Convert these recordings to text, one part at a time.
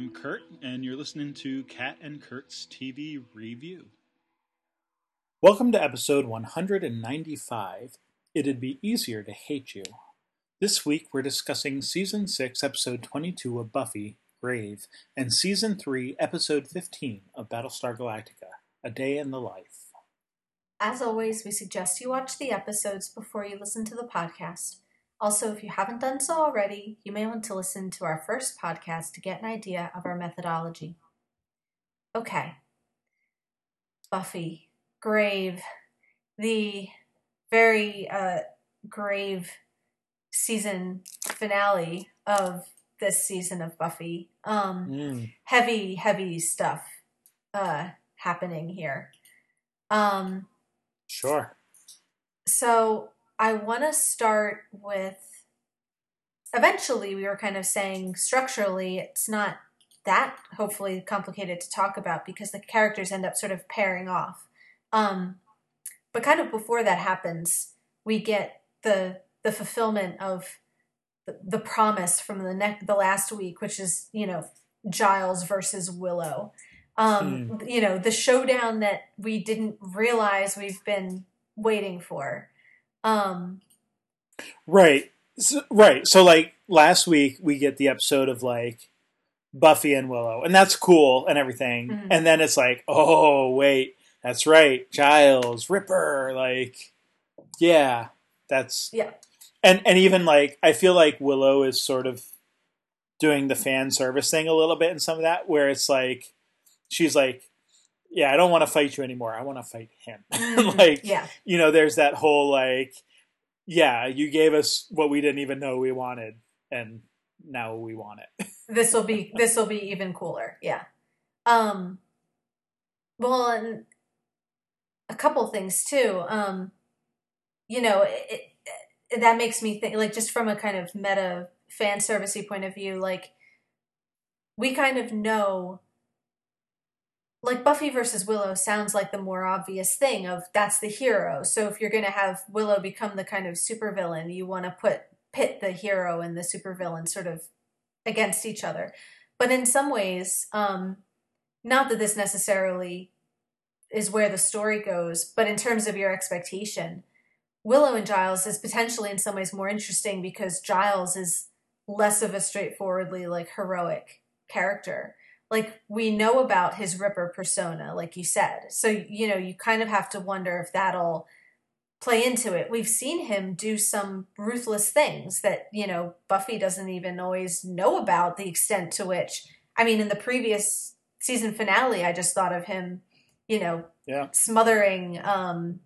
Kat. And I'm Kurt, and you're listening to Kat and Kurt's TV Review. Welcome to episode 195 It'd Be Easier to Hate You. This week we're discussing season 6, episode 22 of Buffy, Grave, and season 3, episode 15 of Battlestar Galactica, A Day in the Life. As always, we suggest you watch the episodes before you listen to the podcast. Also, if you haven't done so already, you may want to listen to our first podcast to get an idea of our methodology. Okay. Buffy, Grave, the very uh, grave season finale of this season of Buffy. Um, Mm. Heavy, heavy stuff uh, happening here. Um, Sure. so I want to start with. Eventually, we were kind of saying structurally, it's not that hopefully complicated to talk about because the characters end up sort of pairing off. Um, but kind of before that happens, we get the the fulfillment of the, the promise from the neck the last week, which is you know Giles versus Willow. Um, You know the showdown that we didn't realize we've been waiting for. Um, Right. So, right. So, like, last week we get the episode of, like, Buffy and Willow, and that's cool and everything. Mhm. And then it's like, oh, wait, that's right. Giles, Ripper. Like, yeah, that's. Yeah. And, and even, like, I feel like Willow is sort of doing the fan service thing a little bit in some of that, where it's like, she's like, yeah, I don't want to fight you anymore. I want to fight him. like, yeah, you know, there's that whole like, yeah, you gave us what we didn't even know we wanted, and now we want it. this will be this will be even cooler. Yeah. Um. Well, and a couple things too. Um, you know, it, it, that makes me think like just from a kind of meta fan servicey point of view, like we kind of know like Buffy versus Willow sounds like the more obvious thing of that's the hero. So if you're going to have Willow become the kind of supervillain, you want to put pit the hero and the supervillain sort of against each other. But in some ways, um, not that this necessarily is where the story goes, but in terms of your expectation, Willow and Giles is potentially in some ways more interesting because Giles is less of a straightforwardly like heroic character. Like we know about his Ripper persona, like you said. So you know, you kind of have to wonder if that'll play into it. We've seen him do some ruthless things that, you know, Buffy doesn't even always know about the extent to which I mean, in the previous season finale, I just thought of him, you know, Yeah. smothering um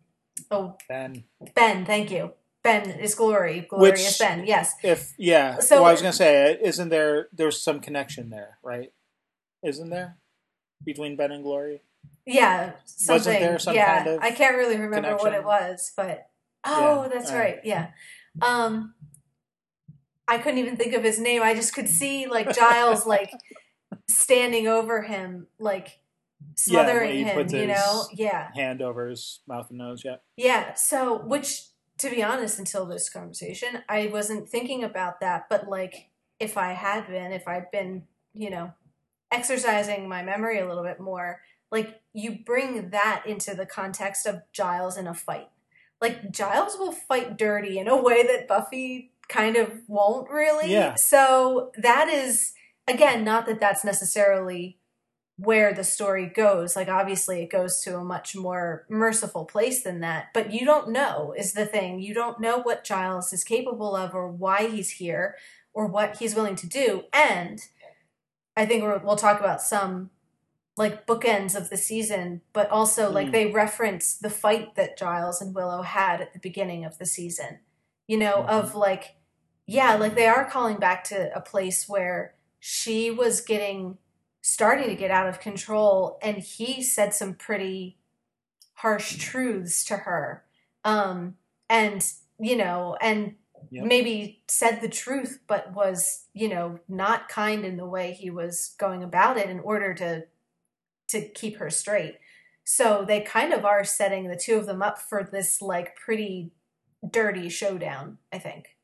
oh Ben. Ben, thank you. Ben is glory. Glorious Which- Ben, yes. if yeah, So- well, I was gonna say, isn't there? There's some connection there, right? Isn't there between Ben and Glory? Yeah, something. there some yeah, kind of I can't really remember what it was, but oh, Yeah, that's right. right. Yeah. Um I couldn't even think of his name. I just could see like Giles like standing over him like Yeah, smothering he him, you know? Yeah. Hand over his mouth and nose. Yeah. Yeah. So, which, to be honest, until this conversation, I wasn't thinking about that. But, like, if I had been, if I'd been, you know, exercising my memory a little bit more, like, you bring that into the context of Giles in a fight. Like, Giles will fight dirty in a way that Buffy kind of won't really. Yeah. So, that is, again, not that that's necessarily where the story goes. Like, obviously, it goes to a much more merciful place than that. But you don't know, is the thing. You don't know what Giles is capable of or why he's here or what he's willing to do. And I think we're, we'll talk about some like bookends of the season, but also like Mm. they reference the fight that Giles and Willow had at the beginning of the season. You know, Mhm. of like, yeah, like they are calling back to a place where she was getting starting to get out of control and he said some pretty harsh truths to her um and you know and Yep. maybe said the truth but was you know not kind in the way he was going about it in order to to keep her straight so they kind of are setting the two of them up for this like pretty dirty showdown i think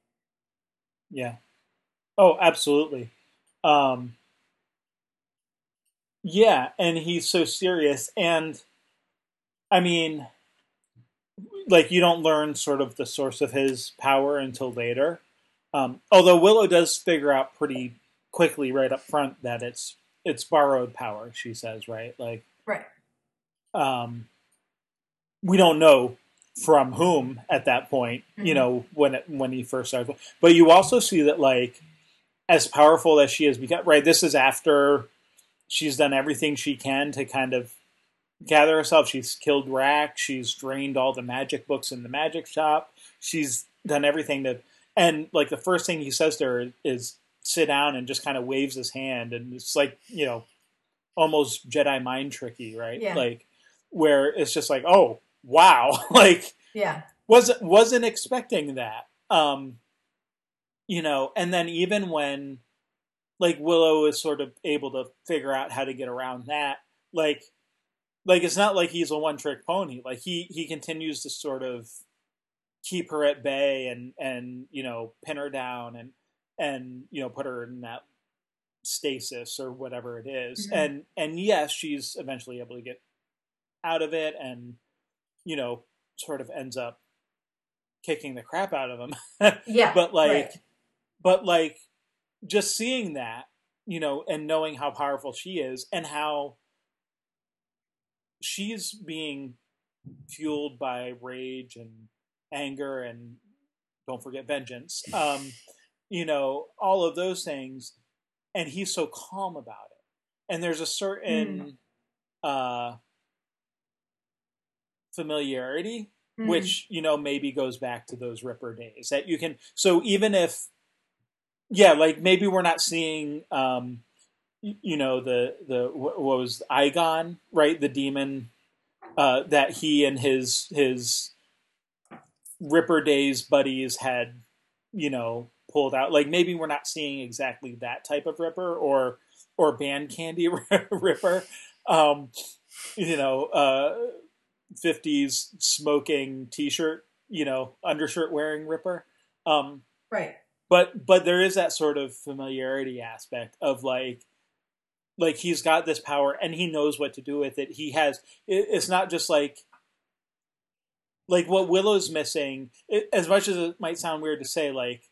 Yeah. Oh, absolutely. Um, yeah, and he's so serious, and I mean, like you don't learn sort of the source of his power until later. Um, although Willow does figure out pretty quickly right up front that it's it's borrowed power. She says, right, like Right. um, we don't know from whom at that point. You Mhm. know when it, when he first started, but you also see that like as powerful as she has become. Right, this is after she's done everything she can to kind of gather herself. She's killed Rack. She's drained all the magic books in the magic shop. She's done everything that. and like the first thing he says to her is sit down and just kind of waves his hand, and it's like you know almost Jedi mind tricky, right? Yeah. Like where it's just like, oh wow, like Yeah. wasn't wasn't expecting that. Um, you know, and then even when like Willow is sort of able to figure out how to get around that, like like it's not like he's a one trick pony. Like he he continues to sort of keep her at bay and and you know pin her down and and you know put her in that stasis or whatever it is. Mhm. and and yes she's eventually able to get out of it and you know sort of ends up kicking the crap out of him Yeah. but like right. but like just seeing that you know and knowing how powerful she is and how she's being fueled by rage and anger and don't forget vengeance. Um you know all of those things. And he's so calm about it. And there's a certain uh familiarity Mhm. which you know maybe goes back to those ripper days that you can so even if yeah like maybe we're not seeing um you know the the what was Eyghon right? The demon uh that he and his his ripper days buddies had you know pulled out. Like maybe we're not seeing exactly that type of ripper or or band candy ripper. Um you know uh 50s smoking t-shirt you know undershirt wearing ripper. Um right. but but there is that sort of familiarity aspect of like like he's got this power and he knows what to do with it he has it, it's not just like like what willow's missing it, as much as it might sound weird to say like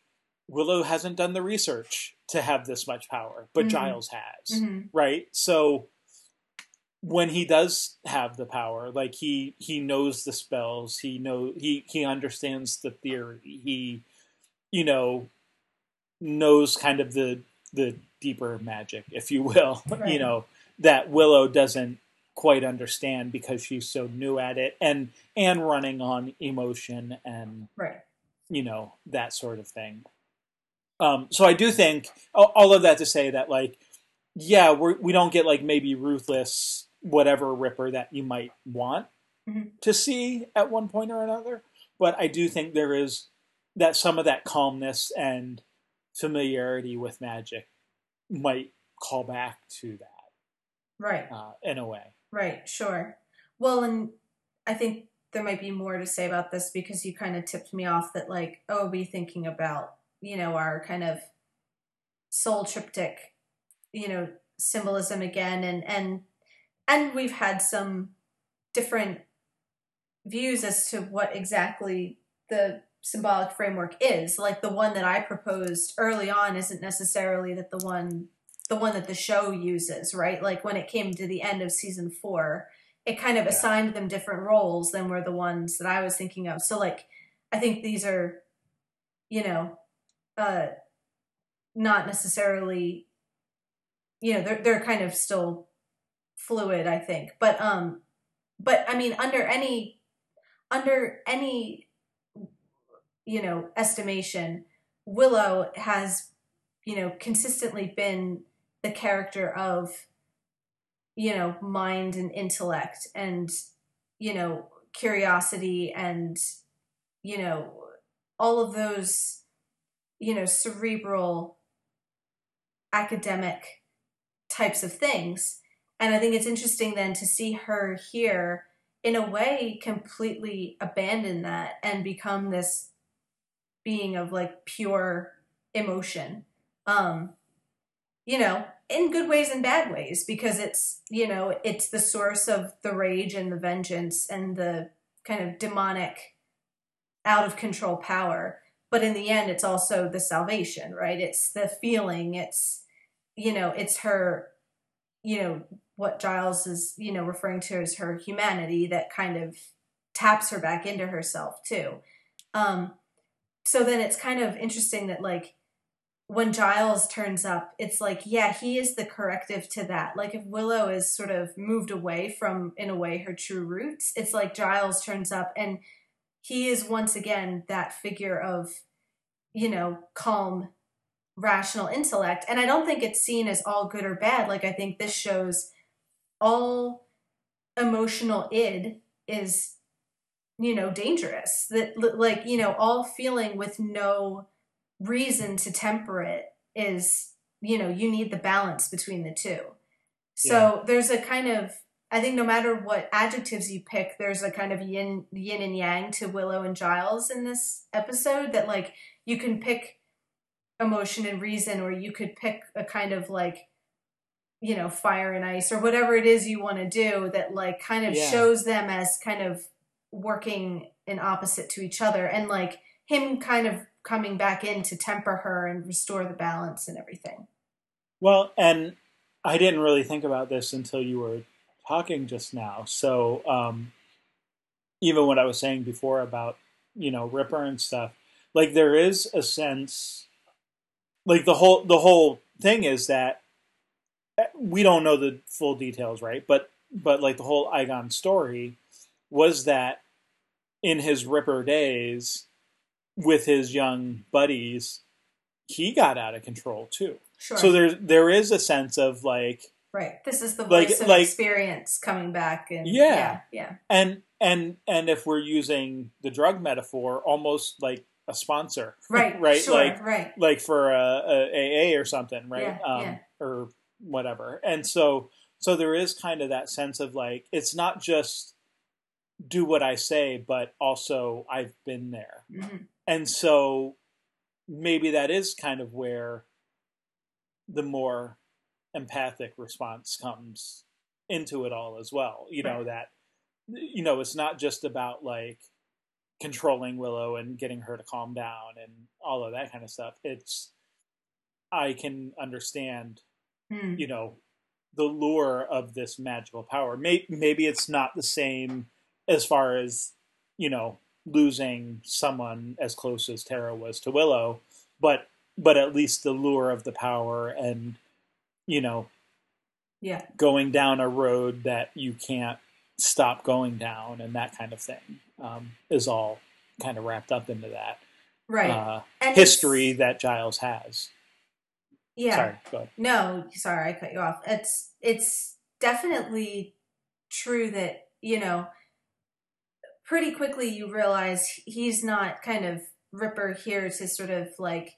willow hasn't done the research to have this much power but Mhm. giles has Mhm. right so when he does have the power like he he knows the spells he know he he understands the theory he you know knows kind of the the deeper magic if you will you know that willow doesn't quite understand because she's so new at it and and running on emotion and Right. you know that sort of thing um so i do think all of that to say that like yeah we're, we don't get like maybe ruthless whatever ripper that you might want Mhm. to see at one point or another but i do think there is that some of that calmness and familiarity with magic might call back to that Right. uh, in a way Right, sure. Well, and I think there might be more to say about this because you kind of tipped me off that, like, oh, be thinking about, you know, our kind of soul triptych, you know, symbolism again, and and and we've had some different views as to what exactly the symbolic framework is. Like the one that I proposed early on isn't necessarily that the one the one that the show uses, right? Like when it came to the end of season four, it kind of Yeah. assigned them different roles than were the ones that I was thinking of. So like I think these are, you know, uh not necessarily you know, they're they're kind of still fluid, I think. But um but I mean under any under any you know estimation willow has you know consistently been the character of you know mind and intellect and you know curiosity and you know all of those you know cerebral academic types of things. And i think it's interesting then to see her here in a way completely abandon that and become this being of like pure emotion um you know, in good ways and bad ways because it's, you know, it's the source of the rage and the vengeance and the kind of demonic out of control power. But in the end, it's also the salvation, right? It's the feeling. It's, you know, it's her, you know, what Giles is, you know, referring to as her humanity that kind of taps her back into herself too. Um, so then it's kind of interesting that like when Giles turns up, it's like, yeah, he is the corrective to that. Like if Willow is sort of moved away from, in a way, her true roots, it's like Giles turns up and he is once again that figure of, you know, calm, rational intellect. And I don't think it's seen as all good or bad. Like I think this shows all emotional id is, you know, dangerous. That like, you know, all feeling with no reason to temper it is, you know, you need the balance between the two. So yeah. there's a kind of I think no matter what adjectives you pick, there's a kind of yin yin and yang to Willow and Giles in this episode that like you can pick emotion and reason or you could pick a kind of like you know fire and ice or whatever it is you want to do that like kind of yeah. shows them as kind of working in opposite to each other and like him kind of coming back in to temper her and restore the balance and everything well and i didn't really think about this until you were talking just now. So um, even what I was saying before about you know Ripper and stuff, like there is a sense, like the whole the whole thing is that eh, we don't know the full details, right? But but like the whole Eyghon story was that in his Ripper days with his young buddies, he got out of control too. Sure. So there's there is a sense of like Right. This is the voice like, of like, experience coming back and yeah. yeah. Yeah. And and and if we're using the drug metaphor, almost like a sponsor. Right. right. Sure, like right. like for a, a AA or something, right? Yeah, um, yeah. or whatever. And so so there is kind of that sense of like it's not just do what I say, but also I've been there. Mm-hmm. And so maybe that is kind of where the more empathic response comes into it all as well. You know, right. that, you know, it's not just about like controlling Willow and getting her to calm down and all of that kind of stuff. It's, I can understand, hmm. you know, the lure of this magical power. Maybe, maybe it's not the same as far as, you know, losing someone as close as Tara was to Willow, but but at least the lure of the power and you know, yeah, going down a road that you can't stop going down and that kind of thing um, is all kind of wrapped up into that right uh, history that Giles has. Yeah. Sorry. Go ahead. No, sorry, I cut you off. It's it's definitely true that you know pretty quickly you realize he's not kind of Ripper here to sort of like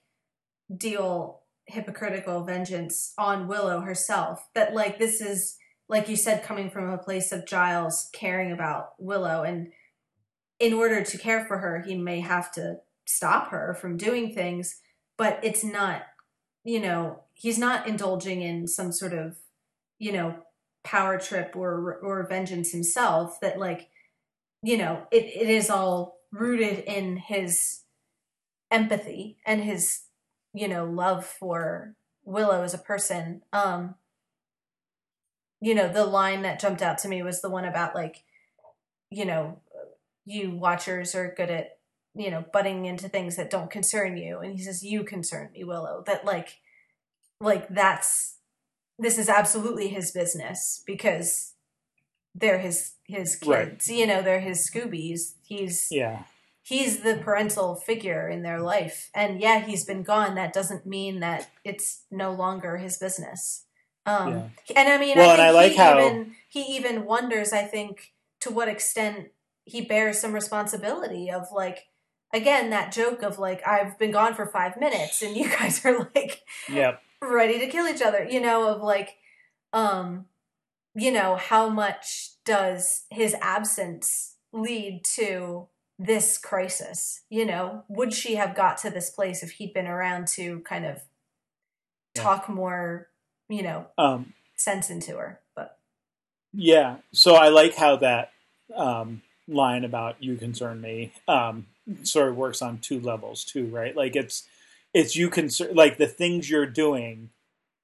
deal hypocritical vengeance on Willow herself. That like this is like you said coming from a place of Giles caring about Willow and in order to care for her, he may have to stop her from doing things, but it's not, you know, he's not indulging in some sort of, you know, power trip or or vengeance himself that like, you know, it, it is all rooted in his empathy and his you know love for Willow as a person. Um, you know, the line that jumped out to me was the one about like, you know, you watchers are good at you know butting into things that don't concern you, and he says you concern me, Willow. That like, like that's this is absolutely his business because they're his his kids. Right. You know, they're his Scoobies. He's yeah he's the parental figure in their life. And yeah, he's been gone. That doesn't mean that it's no longer his business. Um, yeah. And I mean, well, I, and I like he how even, he even wonders. I think to what extent he bears some responsibility of like again that joke of like I've been gone for five minutes and you guys are like yep. ready to kill each other. You know of like um you know how much does his absence lead to this crisis. You know, would she have got to this place if he'd been around to kind of talk more you know, Um, sense into her. But yeah. So I like how that um, line about "you concern me" um, sort of works on two levels too, right? Like it's it's you concern like the things you're doing.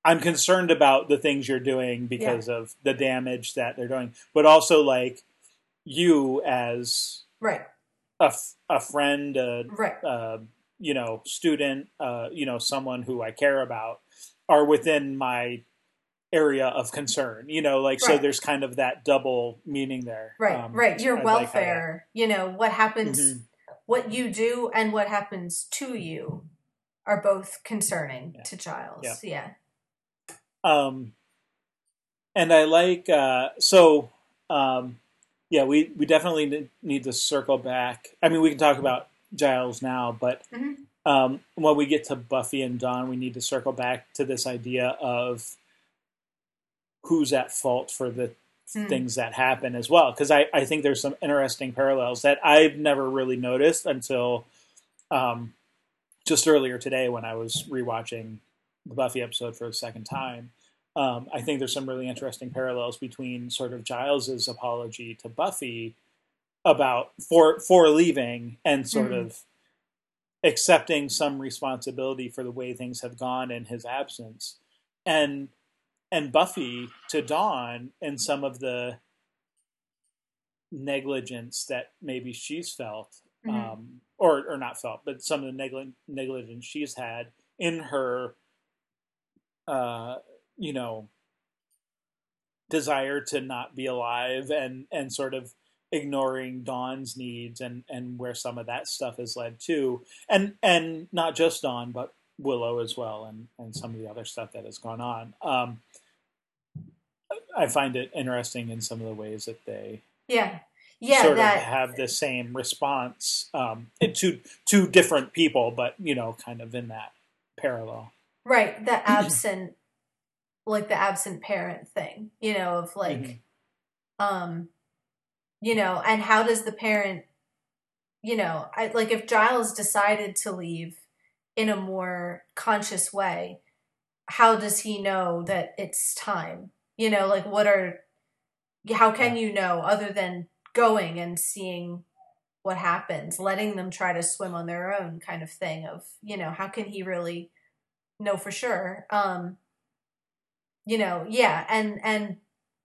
I'm concerned about the things you're doing because of the damage that they're doing, but also like you as right, a, f- a friend, a, right, uh, you know, student, uh, you know, someone who I care about, are within my area of concern. You know, like so. There's kind of that double meaning there. right, Um, right. Your I like how that- welfare, you know, what happens, Mhm. what you do, and what happens to you are both concerning Yeah. to Giles. Yeah. Yeah. Um, and I like uh, so. Um, yeah, we we definitely need to circle back. I mean, we can talk about Giles now, but Mhm. um, when we get to Buffy and Dawn, we need to circle back to this idea of who's at fault for the Hmm. things that happen as well. Because I, I think there's some interesting parallels that I've never really noticed until um, just earlier today when I was rewatching the Buffy episode for the second time. Um, I think there's some really interesting parallels between sort of Giles's apology to Buffy about for for leaving and sort Mhm. of accepting some responsibility for the way things have gone in his absence and and Buffy to Dawn and some of the negligence that maybe she's felt Mhm. um, or or not felt but some of the negli- negligence she's had in her uh, you know desire to not be alive and and sort of ignoring Dawn's needs and and where some of that stuff has led to and and not just Dawn but Willow as well and and some of the other stuff that has gone on um I find it interesting in some of the ways that they Yeah. Yeah. sort that of have the same response um to to different people but you know kind of in that parallel Right, the absent, like the absent parent thing, you know, of like, Mhm. um, you know, and how does the parent, you know, I like if Giles decided to leave in a more conscious way, how does he know that it's time? You know, like what are, how can you know other than going and seeing what happens, letting them try to swim on their own kind of thing of, you know, how can he really know for sure? Um, you know, yeah, and and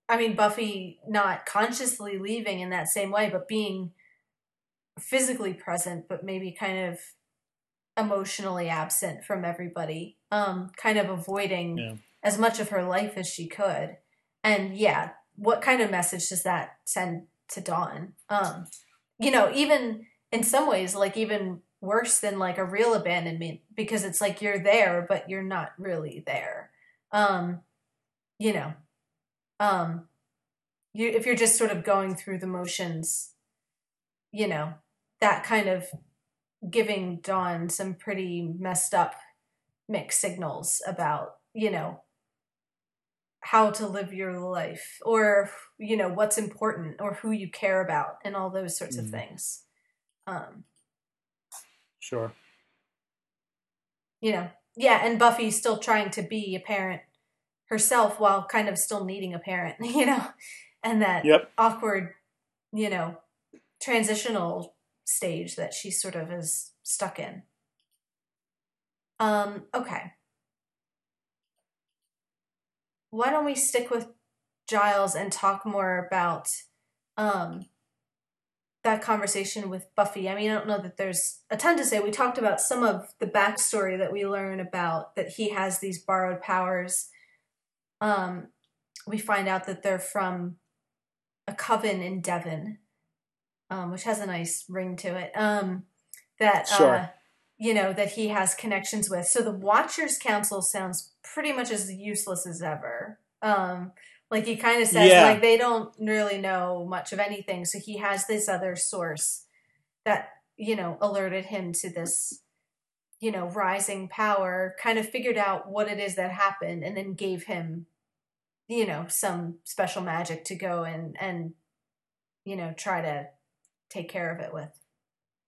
I mean Buffy not consciously leaving in that same way, but being physically present, but maybe kind of emotionally absent from everybody, um, kind of avoiding Yeah. as much of her life as she could. And yeah, what kind of message does that send to Dawn? Um, you know, even in some ways, like even worse than like a real abandonment, because it's like you're there, but you're not really there. Um, you know, um, you if you're just sort of going through the motions, you know, that kind of giving Dawn some pretty messed up mixed signals about, you know, how to live your life or, you know, what's important or who you care about and all those sorts of Mhm. things. Um, sure you know, yeah, and Buffy still trying to be a parent herself while kind of still needing a parent, you know, and that yep awkward, you know, transitional stage that she sort of is stuck in. Um, okay. Why don't we stick with Giles and talk more about um that conversation with Buffy? I mean, I don't know that there's a ton to say. We talked about some of the backstory that we learn about that he has these borrowed powers. Um, we find out that they're from a coven in Devon, um, which has a nice ring to it. Um, that Sure. uh, you know that he has connections with. So the Watchers Council sounds pretty much as useless as ever. Um, like he kind of says, Yeah. like they don't really know much of anything. So he has this other source that you know alerted him to this you know rising power kind of figured out what it is that happened and then gave him you know some special magic to go and and you know try to take care of it with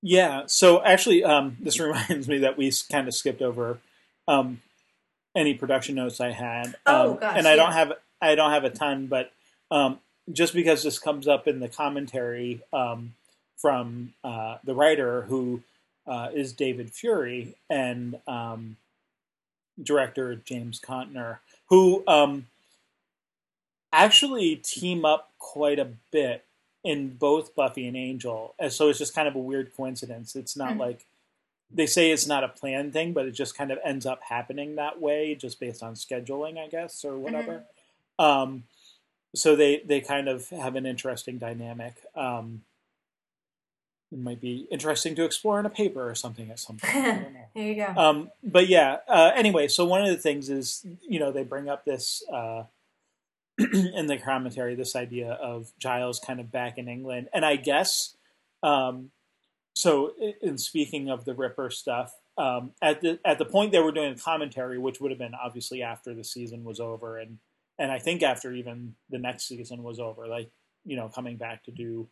Yeah. So actually, um, this reminds me that we kind of skipped over. Um, any production notes I had. Oh, Um, gosh, and I don't have I don't have a ton, but um, just because this comes up in the commentary um, from uh, the writer who uh, is David Fury and um, director James Contner, who um, actually team up quite a bit in both Buffy and Angel. And so it's just kind of a weird coincidence. It's not Mhm. like they say it's not a planned thing, but it just kind of ends up happening that way, just based on scheduling, I guess, or whatever. Um, so they they kind of have an interesting dynamic. Um, it might be interesting to explore in a paper or something at some point. I don't know. There you go. Um, but yeah, uh, anyway, so one of the things is, you know, they bring up this uh, in the commentary, this idea of Giles kind of back in England. And I guess, um, so in speaking of the Ripper stuff, um, at the at the point they were doing the commentary, which would have been obviously after the season was over, and and I think after even the next season was over, like you know, coming back to do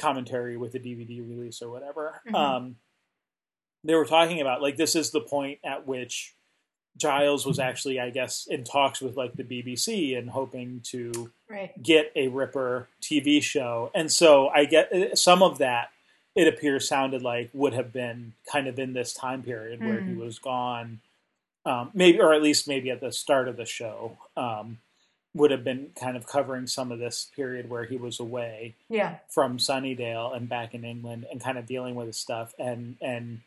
commentary with the DVD release or whatever. Mhm. Um, they were talking about like this is the point at which Giles was actually, I guess, in talks with like the BBC and hoping to right. get a Ripper TV show. And so I get some of that. It appears sounded like would have been kind of in this time period where he Mm. was gone, um, maybe or at least maybe at the start of the show. Um, would have been kind of covering some of this period where he was away Yeah. from Sunnydale and back in England and kind of dealing with his stuff and and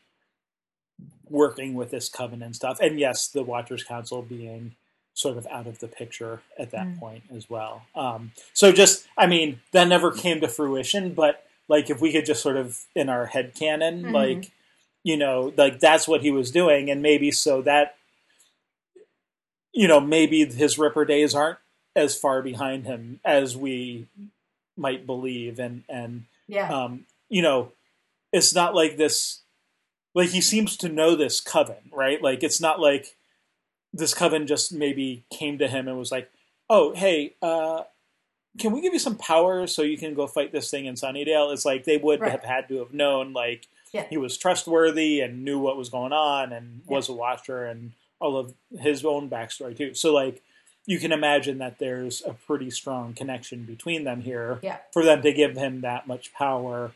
working with this covenant stuff. And yes, the Watchers Council being sort of out of the picture at that Mm. point as well. Um, so just, I mean, that never came to fruition, but like if we could just sort of in our head canon, Mhm. like, you know, like that's what he was doing. And maybe so that, you know, maybe his Ripper days aren't as far behind him as we might believe. And, and, Yeah. um, you know, it's not like this. Like he seems to know this coven, right? Like it's not like this coven just maybe came to him and was like, "Oh, hey, uh, can we give you some power so you can go fight this thing in Sunnydale?" It's like they would Right. have had to have known, like Yeah. he was trustworthy and knew what was going on and was a watcher and all of his own backstory too. So like you can imagine that there's a pretty strong connection between them here Yeah. for them to give him that much power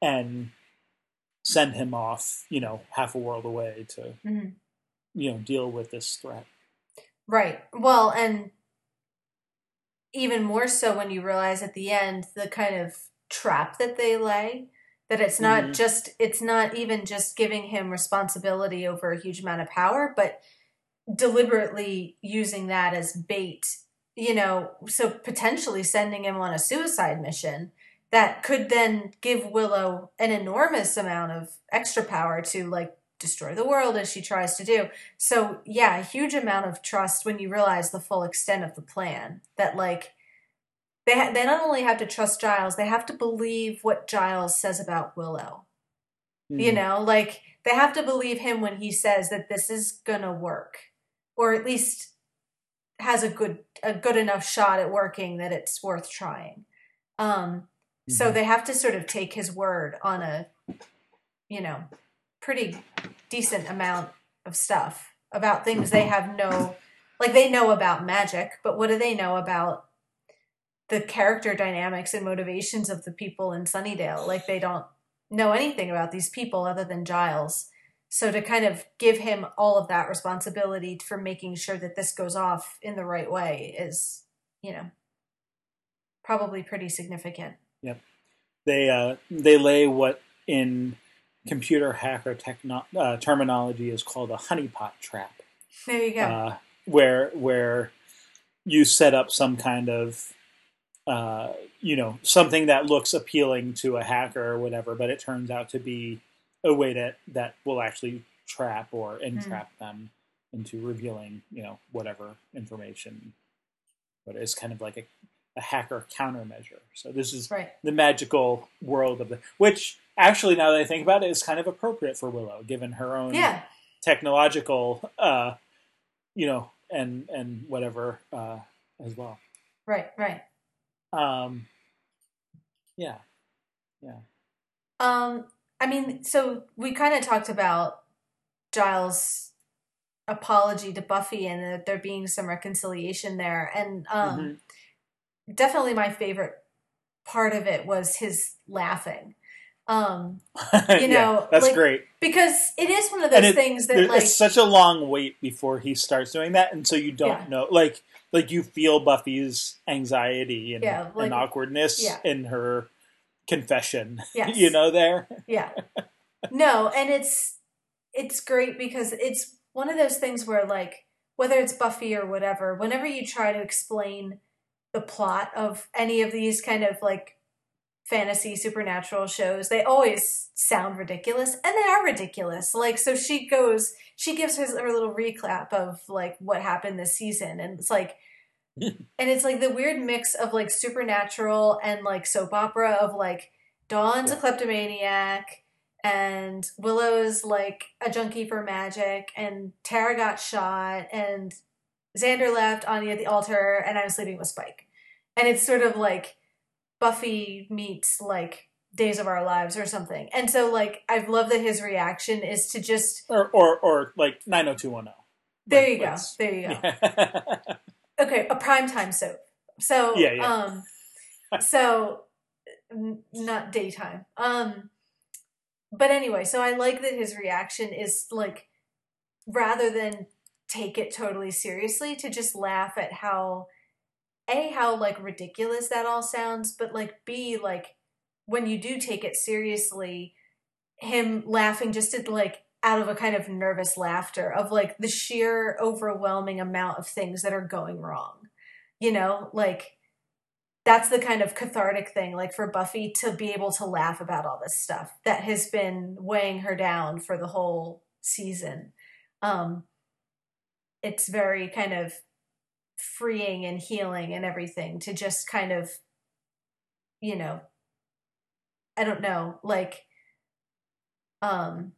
and send him off, you know, half a world away to, Mhm. you know, deal with this threat. Right. Well, and even more so when you realize at the end the kind of trap that they lay that it's not Mhm. just it's not even just giving him responsibility over a huge amount of power, but deliberately using that as bait, you know, so potentially sending him on a suicide mission that could then give Willow an enormous amount of extra power to like destroy the world as she tries to do. So, yeah, a huge amount of trust when you realize the full extent of the plan. That, like, they, ha- they not only have to trust Giles, they have to believe what Giles says about Willow. You Mhm. know, like, they have to believe him when he says that this is gonna work, or at least has a good a good enough shot at working that it's worth trying. Um, so Mhm. they have to sort of take his word on a, you know, pretty decent amount of stuff about things they have no, like they know about magic, but what do they know about the character dynamics and motivations of the people in Sunnydale? Like they don't know anything about these people other than Giles. So to kind of give him all of that responsibility for making sure that this goes off in the right way is, you know, probably pretty significant. They uh, they lay what in computer hacker techno- uh, terminology is called a honeypot trap. There you go. uh, where where you set up some kind of uh, you know something that looks appealing to a hacker or whatever, but it turns out to be a way that that will actually trap or entrap them into revealing you know whatever information. But it's kind of like a, a hacker countermeasure. So this is right. the magical world of the which actually now that I think about it is kind of appropriate for Willow given her own Yeah. technological uh you know and and whatever uh as well Right. Right. um yeah Yeah. Um, I mean, so we kind of talked about Giles apology to Buffy and that there being some reconciliation there. And um, Mhm. Definitely my favorite part of it was his laughing. Um, you know, that's like, great. because it is one of those it- things that There- like it's such a long wait before he starts doing that, and so you don't Yeah. know, like, like you feel Buffy's anxiety and, Yeah, like- and awkwardness yeah. in her confession. Yes. you know, there. yeah no and it's it's great because it's one of those things where like whether it's buffy or whatever whenever you try to explain the plot of any of these kind of like fantasy supernatural shows they always sound ridiculous and they are ridiculous like so she goes she gives her, her little recap of like what happened this season and it's like and it's like the weird mix of like supernatural and like soap opera of like Dawn's a kleptomaniac and Willow's like a junkie for magic and Tara got shot and Xander left Anya at the altar and I'm sleeping with Spike. And it's sort of like Buffy meets like Days of Our Lives or something. And so like I love that his reaction is to just Or, or, or like nine hundred two one zero. there you go. There you go. Yeah. okay, a primetime soap. So Yeah, yeah. um so n- not daytime. Um but anyway, so I like that his reaction is like rather than take it totally seriously to just laugh at how a how like ridiculous that all sounds, but like b like when you do take it seriously him laughing just at like out of a kind of nervous laughter of like the sheer overwhelming amount of things that are going wrong you know? Like that's the kind of cathartic thing like for buffy to be able to laugh about all this stuff that has been weighing her down for the whole season. Um it's very kind of freeing and healing and everything to just kind of you know i don't know like um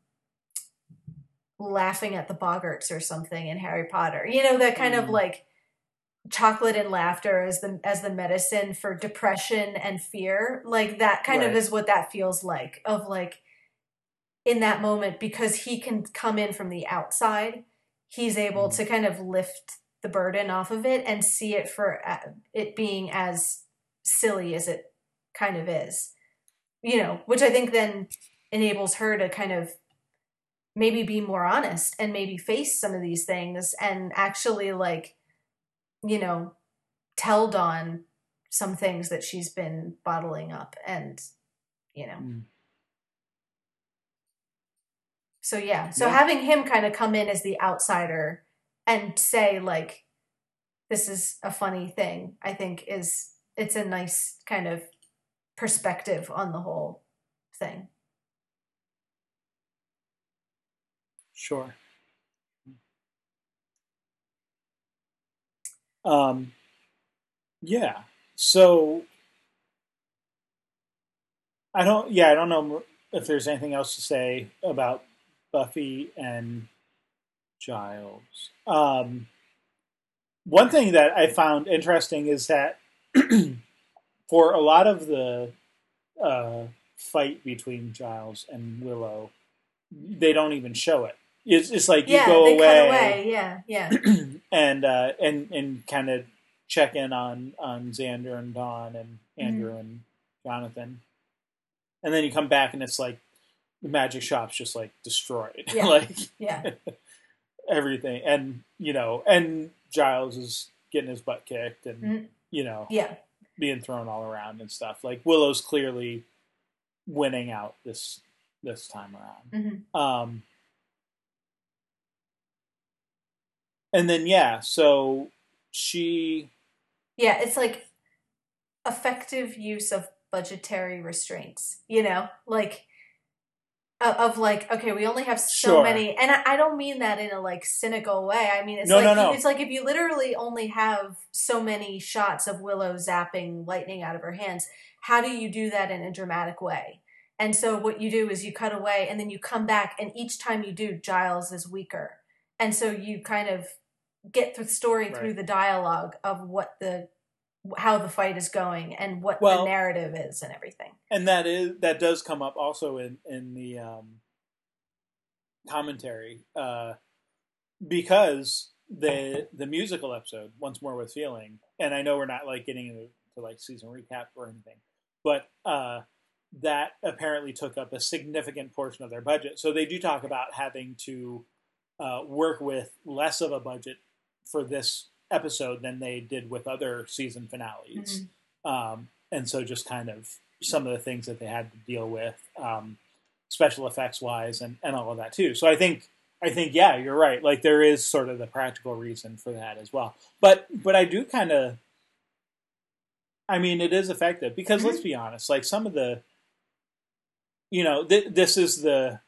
laughing at the boggarts or something in harry potter you know that kind of Mm. like chocolate and laughter as the as the medicine for depression and fear like that kind of is what that feels like of like in that moment because he can come in from the outside he's able Mhm. to kind of lift the burden off of it and see it for uh, it being as silly as it kind of is you know which i think then enables her to kind of maybe be more honest and maybe face some of these things and actually like you know tell dawn some things that she's been bottling up and you know Mm. so yeah so Yeah. having him kind of come in as the outsider and say like this is a funny thing i think is it's a nice kind of perspective on the whole thing Sure. Um, yeah. So I don't. Yeah, I don't know if there's anything else to say about Buffy and Giles. Um, one thing that I found interesting is that for a lot of the uh, fight between Giles and Willow, they don't even show it. It's, it's like you go they away, away yeah yeah and uh, and and kind of check in on on Xander and Dawn and Mm-hmm. Andrew and Jonathan, and then you come back and it's like the magic shop's just like destroyed, Yeah. like yeah everything, and you know, and Giles is getting his butt kicked and Mhm. you know yeah being thrown all around and stuff. Like Willow's clearly winning out this this time around. hmm Um, and then yeah, so she yeah it's like effective use of budgetary restraints you know like of, like okay we only have so Sure. many and I, I don't mean that in a like cynical way i mean it's No, like no, no. it's like if you literally only have so many shots of willow zapping lightning out of her hands how do you do that in a dramatic way and so what you do is you cut away and then you come back and each time you do giles is weaker and so you kind of get the story through the dialogue of what the how the fight is going and what Well- the narrative is and everything and that is that does come up also in in the um, commentary. Uh, because the the musical episode once more with feeling, and I know we're not like getting into like season recap or anything, but uh, that apparently took up a significant portion of their budget. So they do talk about having to uh, work with less of a budget for this episode than they did with other season finales. Mm-hmm. Um, and so just kind of some of the things that they had to deal with, um, special effects wise, and, and all of that too. So I think I think yeah, you're right. Like there is sort of the practical reason for that as well. But but I do kind of, I mean, it is effective because mm-hmm. let's be honest. Like some of the, you know, th- this is the.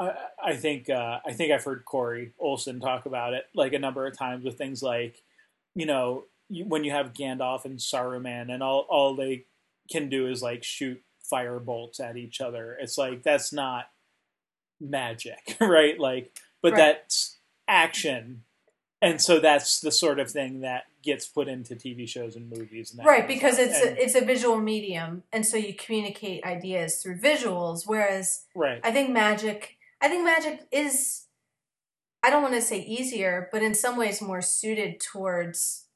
I, I think uh, I think I've heard Corey Olsen talk about it like a number of times with things like, you know, you, when you have Gandalf and Saruman and all all they can do is like shoot fire bolts at each other. It's like that's not magic, right? Like, but right. that's action, and so that's the sort of thing that gets put into TV shows and movies. And right, because it's and, a, it's a visual medium, and so you communicate ideas through visuals. Whereas, right, I think magic, I think magic is, I don't want to say easier, but in some ways more suited towards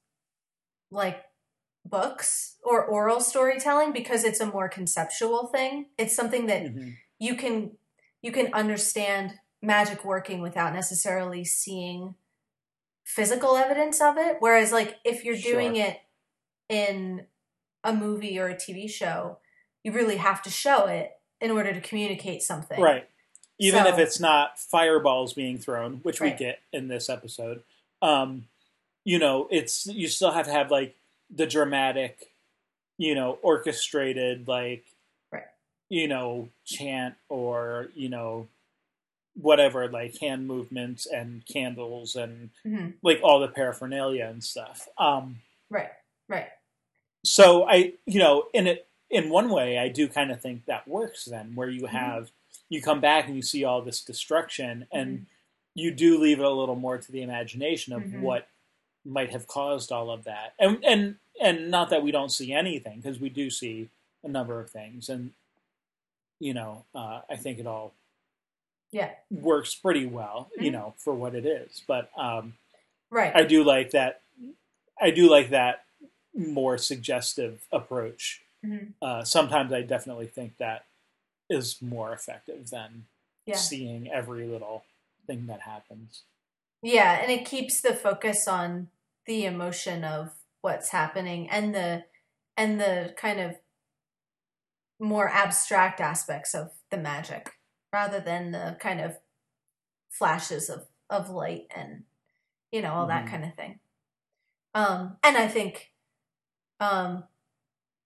like books or oral storytelling because it's a more conceptual thing. It's something that mm-hmm. you can you can understand magic working without necessarily seeing physical evidence of it. Whereas like if you're doing it in a movie or a TV show, you really have to show it in order to communicate something. Right. Even so, if it's not fireballs being thrown, which right. we get in this episode. Um, you know, it's you still have to have like the dramatic, you know, orchestrated like right. you know, chant or, you know, whatever, like hand movements and candles and mm-hmm. like all the paraphernalia and stuff. Um Right. Right. So I you know, in it in one way I do kind of think that works then where you mm-hmm. have mm-hmm. You come back and you see all this destruction and mm-hmm. you do leave it a little more to the imagination of mm-hmm. what might have caused all of that. And and and not that we don't see anything because we do see a number of things and you know uh, i think it all yeah works pretty well mm-hmm. you know for what it is but um, right i do like that i do like that more suggestive approach mm-hmm. uh, sometimes i definitely think that is more effective than yeah. seeing every little thing that happens yeah and it keeps the focus on the emotion of what's happening and the and the kind of more abstract aspects of the magic rather than the kind of flashes of of light and you know all mm-hmm. that kind of thing um and i think um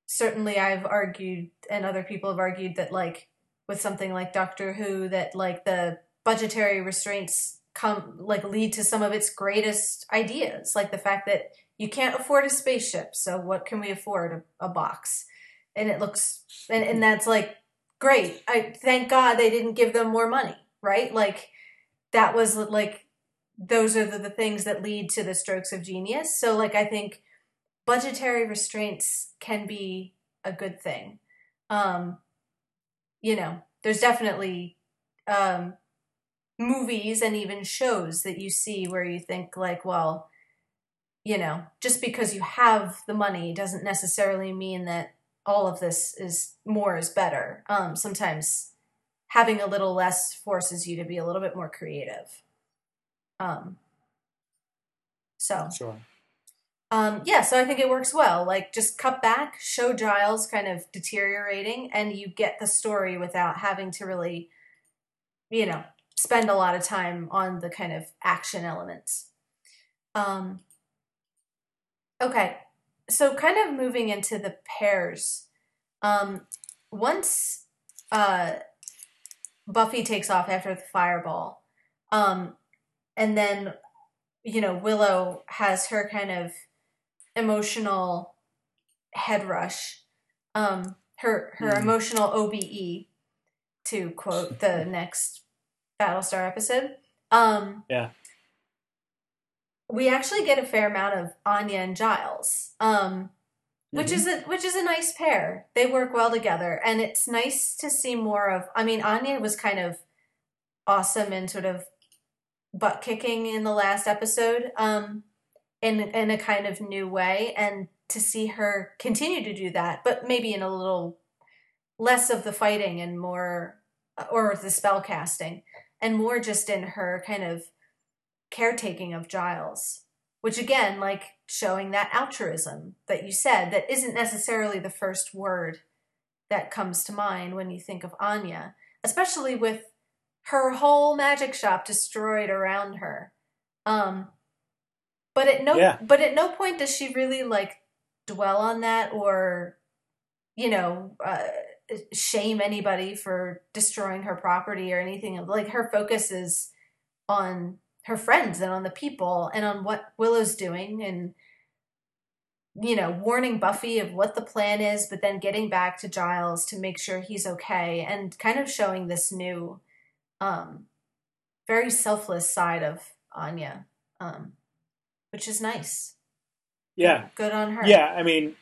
certainly i've argued and other people have argued that like with something like doctor who that like the budgetary restraints come like lead to some of its greatest ideas like the fact that you can't afford a spaceship, so what can we afford? A, a box. And it looks and, and that's like great. I thank God they didn't give them more money, right? Like that was like those are the, the things that lead to the strokes of genius. So like I think budgetary restraints can be a good thing. Um you know, there's definitely um movies and even shows that you see where you think like, well, you know, just because you have the money doesn't necessarily mean that all of this is more is better. Um, sometimes having a little less forces you to be a little bit more creative. Um, so, sure. Um, yeah, so I think it works well. Like, just cut back, show Giles kind of deteriorating, and you get the story without having to really, you know, spend a lot of time on the kind of action elements. Um, Okay. So kind of moving into the pairs. Um once uh Buffy takes off after the fireball, um and then you know, Willow has her kind of emotional head rush. Um her her mm. emotional OBE to quote the next Battlestar episode. Um Yeah we actually get a fair amount of Anya and Giles, um, which mm-hmm. is a which is a nice pair. They work well together, and it's nice to see more of. I mean, Anya was kind of awesome and sort of butt kicking in the last episode um, in in a kind of new way, and to see her continue to do that, but maybe in a little less of the fighting and more, or the spell casting, and more just in her kind of caretaking of Giles, which again, like showing that altruism that you said, that isn't necessarily the first word that comes to mind when you think of Anya, especially with her whole magic shop destroyed around her. Um, but at no, Yeah. but at no point does she really like dwell on that or, you know, uh, shame anybody for destroying her property or anything. Like her focus is on her friends and on the people and on what Willow's doing and you know, warning Buffy of what the plan is, but then getting back to Giles to make sure he's okay and kind of showing this new um very selfless side of Anya. Um which is nice. Yeah, Good on her. yeah. I mean,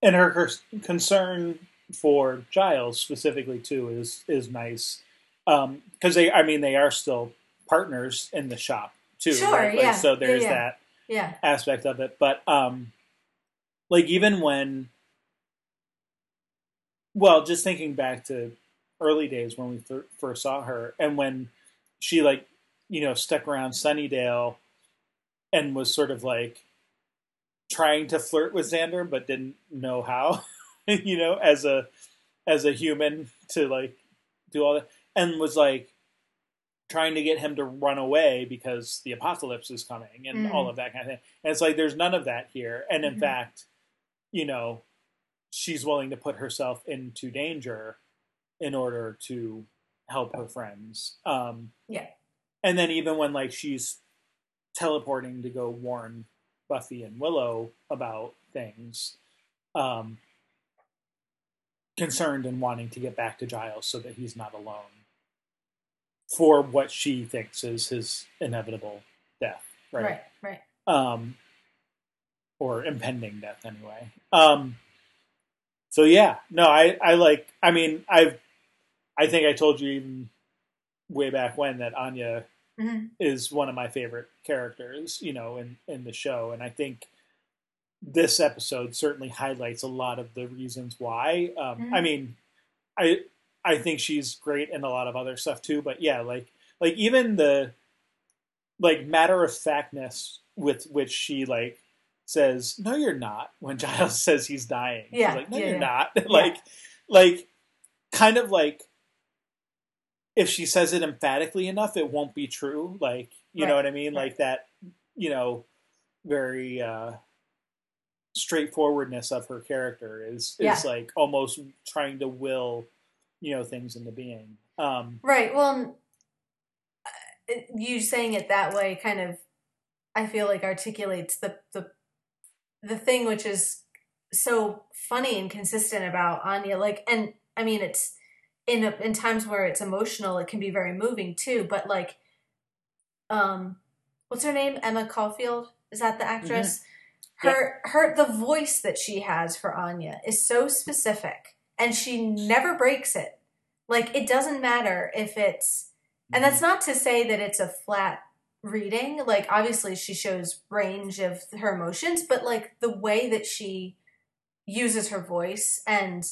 and her, her concern for Giles specifically too is is nice because they, I mean, they are still partners in the shop too. Sure, right? Like, yeah, so there's yeah, yeah. that Yeah. aspect of it. But um like even when well, just thinking back to early days when we fir- first saw her and when she like, you know, stuck around Sunnydale and was sort of like trying to flirt with Xander but didn't know how, you know, as a as a human to like do all that and was like trying to get him to run away because the apocalypse is coming and Mm. all of that kind of thing. And it's like there's none of that here. And in Mhm. fact, you know, she's willing to put herself into danger in order to help her friends. Um, Yeah. And then even when like she's teleporting to go warn Buffy and Willow about things, um, concerned and wanting to get back to Giles so that he's not alone for what she thinks is his inevitable death, right? Right, right. Um, or impending death, anyway. Um, so yeah, no, I, I like. I mean, I've, I think I told you even way back when that Anya hmm is one of my favorite characters, you know, in in the show, and I think this episode certainly highlights a lot of the reasons why. Um, Mhm. I mean, I I think she's great in a lot of other stuff too, but yeah, like like even the like matter of factness with which she like says, "No, you're not." When Giles says he's dying, Yeah, she's like, "No, yeah, you're yeah. not." like, like, kind of like if she says it emphatically enough, it won't be true. Like, you know what I mean? right. Like that, you know, very uh, straightforwardness of her character is is Yeah. like almost trying to will, you know, things into being. Um, Right. Well, uh, you saying it that way kind of, I feel like articulates the the the thing which is so funny and consistent about Anya. Like, and I mean, it's in a, in times where it's emotional, it can be very moving too. But like, um, what's her name? Emma Caulfield. Is that the actress? Her her the voice that she has for Anya is so specific, and she never breaks it. Like it doesn't matter if it's and that's not to say that it's a flat reading. Like obviously she shows range of her emotions, but like the way that she uses her voice and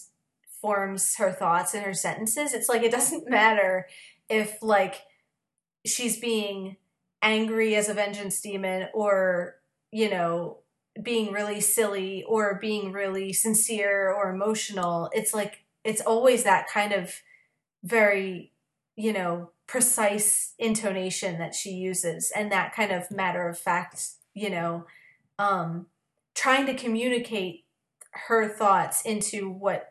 forms her thoughts in her sentences, it's like it doesn't matter if like she's being angry as a vengeance demon or, you know, being really silly or being really sincere or emotional. It's like it's always that kind of very, you know, precise intonation that she uses and that kind of matter of fact, you know, um trying to communicate her thoughts into what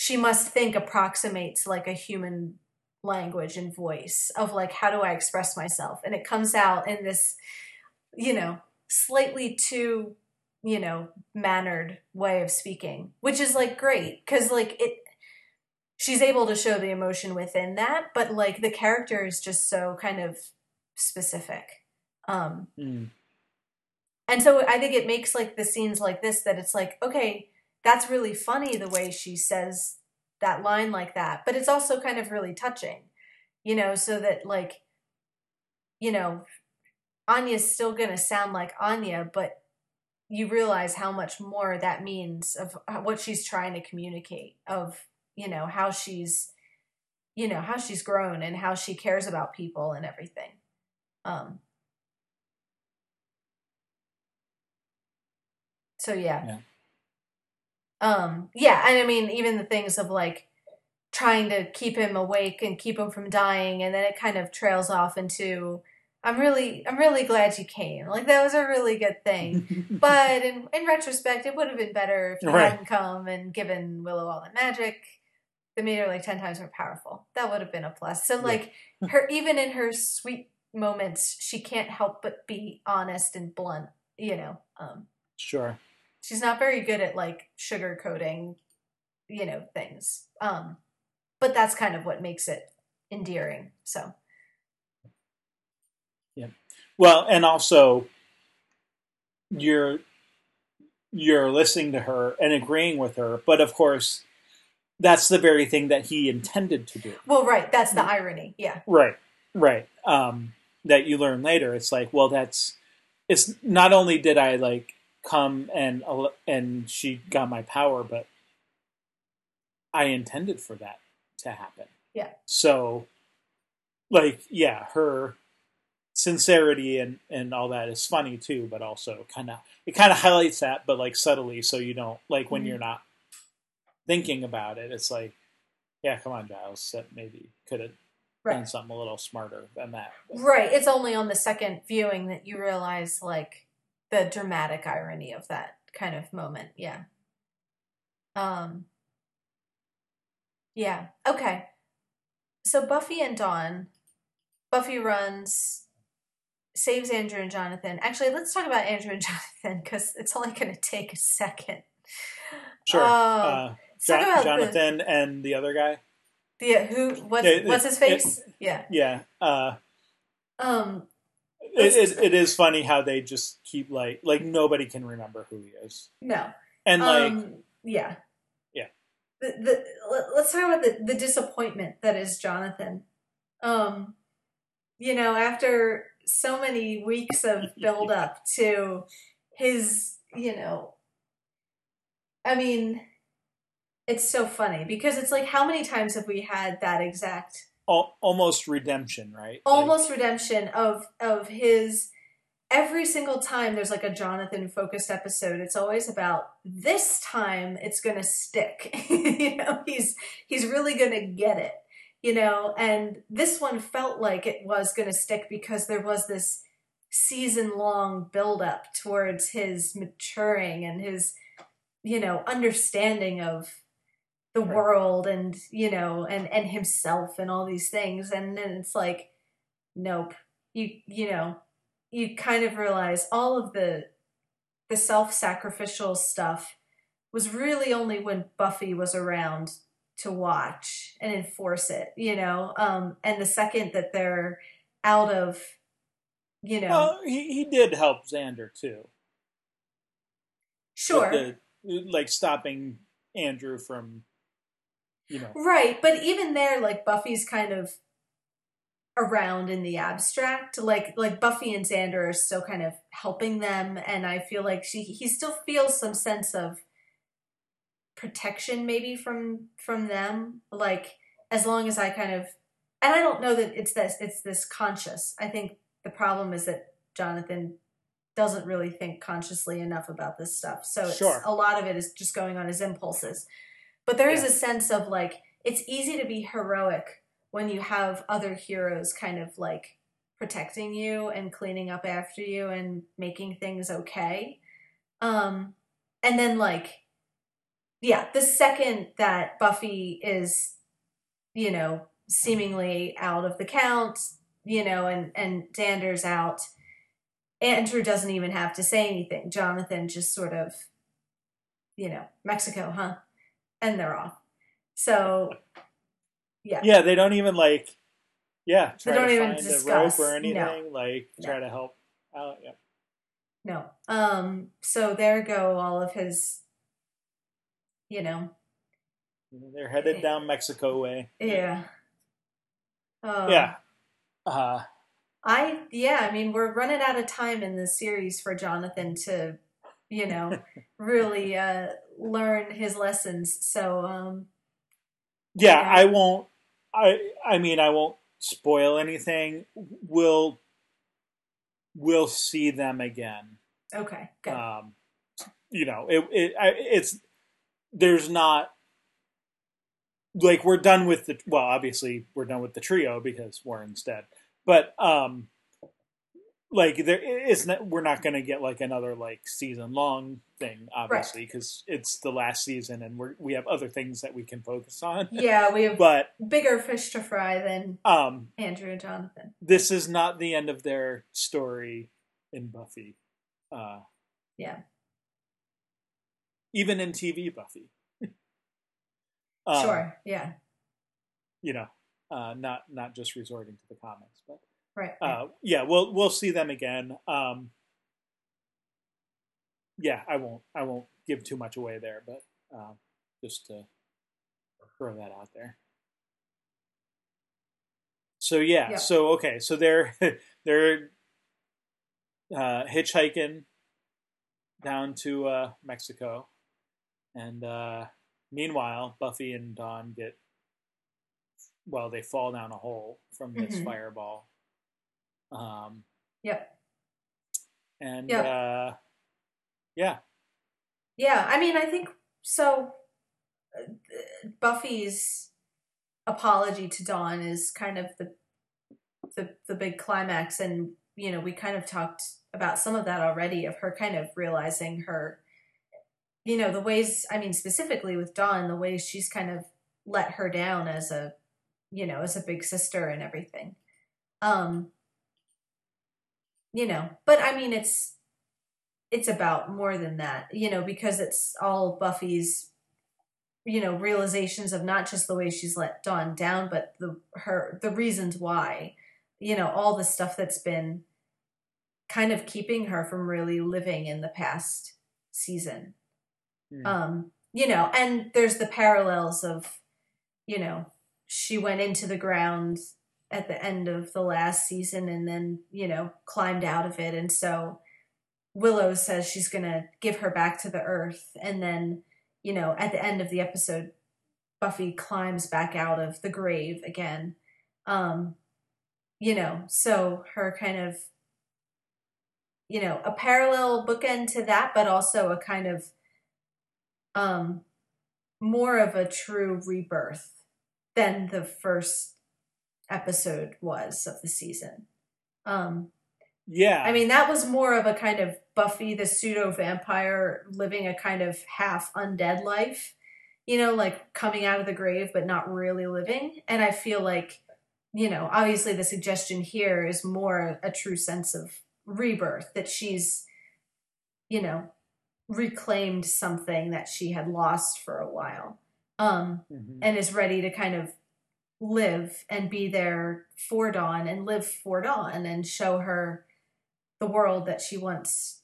she must think approximates like a human language and voice of like how do I express myself? And it comes out in this you know slightly too you know mannered way of speaking which is like great cuz like it she's able to show the emotion within that but like the character is just so kind of specific um mm, and so I think it makes like the scenes like this that it's like, okay, that's really funny the way she says that line like that, but it's also kind of really touching, you know, so that like you know, Anya's still going to sound like Anya, but you realize how much more that means of what she's trying to communicate, of, you know, how she's, you know, how she's grown and how she cares about people and everything. Um, so yeah. Yeah. Um, yeah, and I mean, even the things of like trying to keep him awake and keep him from dying, and then it kind of trails off into, "I'm really, I'm really glad you came." Like that was a really good thing. but in, in retrospect, it would have been better if you Right. hadn't come and given Willow all the magic. That made her like ten times more powerful. That would have been a plus. So Yeah. like her, even in her sweet moments, she can't help but be honest and blunt. You know, um, Sure. She's not very good at like sugarcoating, you know, things. Um, but that's kind of what makes it endearing. So Yeah. Well, and also you're you're listening to her and agreeing with her, but of course that's the very thing that he intended to do. well, right, that's the irony. Yeah, Right. Right. Um that you learn later. It's like, well that's it's not only did I like come and and she got my power, but I intended for that to happen. Yeah. So like yeah, her sincerity and and all that is funny too, but also kind of it kind of highlights that, but like subtly, so you don't like when Mhm. you're not thinking about it. It's like, yeah, come on, Giles, that maybe could have done right, something a little smarter than that. But- right. It's only on the second viewing that you realize like the dramatic irony of that kind of moment. Yeah. Um. Yeah. Okay. So Buffy and Dawn. Buffy runs, saves Andrew and Jonathan. Actually, let's talk about Andrew and Jonathan because it's only going to take a second. Sure. Um, uh, Jo- about Jonathan and the other guy. The, the who? What's Yeah, it- what's his it- face? yeah. Yeah. Uh, Um. It, it, it is funny how they just keep like like nobody can remember who he is, No. and like um, yeah. Yeah. The, the let, let's talk about the, the disappointment that is Jonathan. Um, you know, after so many weeks of build up to his, you know, I mean, it's so funny because it's like how many times have we had that exact almost redemption, right? Like, almost redemption of of his every single time there's like a jonathan focused episode it's always about this time it's gonna stick you know he's he's really gonna get it you know and this one felt like it was gonna stick because there was this season long build up towards his maturing and his you know understanding of the Right. world and you know and and himself and all these things and then it's like nope you you know you kind of realize all of the the self-sacrificial stuff was really only when buffy was around to watch and enforce it you know um and the second that they're out of you know Well, he, he did help Xander too. sure the- like stopping Andrew from, you know, Right, but even there, like Buffy's kind of around in the abstract. Like like Buffy and Xander are still kind of helping them, and I feel like she he still feels some sense of protection maybe from from them. Like as long as I kind of and I don't know that it's this it's this conscious. I think the problem is that Jonathan doesn't really think consciously enough about this stuff. So it's, Sure. a lot of it is just going on his impulses. But there is Yeah. a sense of like it's easy to be heroic when you have other heroes kind of like protecting you and cleaning up after you and making things okay. Um and then like yeah, the second that Buffy is you know seemingly out of the count, you know, and and Xander's out, Andrew doesn't even have to say anything. Jonathan just sort of you know, Mexico, huh? And they're off. So yeah. yeah, they don't even like, yeah, They try don't to even find discuss, a rope or no. anything, like No. try to help out. Yeah, No. Um, so there go all of his, you know, they're headed down Mexico way. yeah. Um, Yeah. Uh, I yeah, I mean we're running out of time in this series for Jonathan to, you know, really uh learn his lessons. So um yeah, Yeah. I won't. I I mean, I won't spoil anything. We'll we'll see them again. okay, good. Um, you know, it it I, it's there's not like we're done with the well, obviously we're done with the trio because Warren's dead, but um, like there is not we're not going to get like another like season long thing obviously because it's the last season and we're we have other things that we can focus on. yeah, we have But bigger fish to fry than um, Andrew and Jonathan. this is not the end of their story in Buffy. Uh, Yeah. even in TV Buffy. Um, sure. Yeah. You know, uh, not not just resorting to the comics, but Right. uh, yeah, we'll we'll see them again. Um, yeah, I won't I won't give too much away there, but uh, just to throw that out there. So yeah, Yep. so okay, so they're they're uh, hitchhiking down to uh, Mexico, and uh, meanwhile, Buffy and Dawn get well, they fall down a hole from this Mhm. fireball. Um, Yep. and Yeah. uh, yeah, Yeah, I mean, I think so. uh, Buffy's apology to Dawn is kind of the the the big climax, and you know, we kind of talked about some of that already of her kind of realizing her, you know, the ways. I mean, specifically with Dawn, the ways she's kind of let her down as a, you know, as a big sister and everything. Um, you know, but I mean, it's it's about more than that, you know, because it's all Buffy's, you know, realizations of not just the way she's let Dawn down, but the her the reasons why, you know, all the stuff that's been kind of keeping her from really living in the past season. Hmm. Um, you know, and there's the parallels of, you know, she went into the ground at the end of the last season and then, you know, climbed out of it. And so Willow says she's going to give her back to the earth. And then, you know, at the end of the episode, Buffy climbs back out of the grave again. Um, you know, so her kind of, you know, a parallel bookend to that, but also a kind of, um, more of a true rebirth than the first episode was of the season. Um, yeah. I mean, that was more of a kind of Buffy the pseudo vampire living a kind of half undead life, you know, like coming out of the grave but not really living. And I feel like, you know, obviously the suggestion here is more a true sense of rebirth that she's, you know, reclaimed something that she had lost for a while. Um, Mhm. and is ready to kind of live and be there for Dawn and live for Dawn and show her the world that she wants,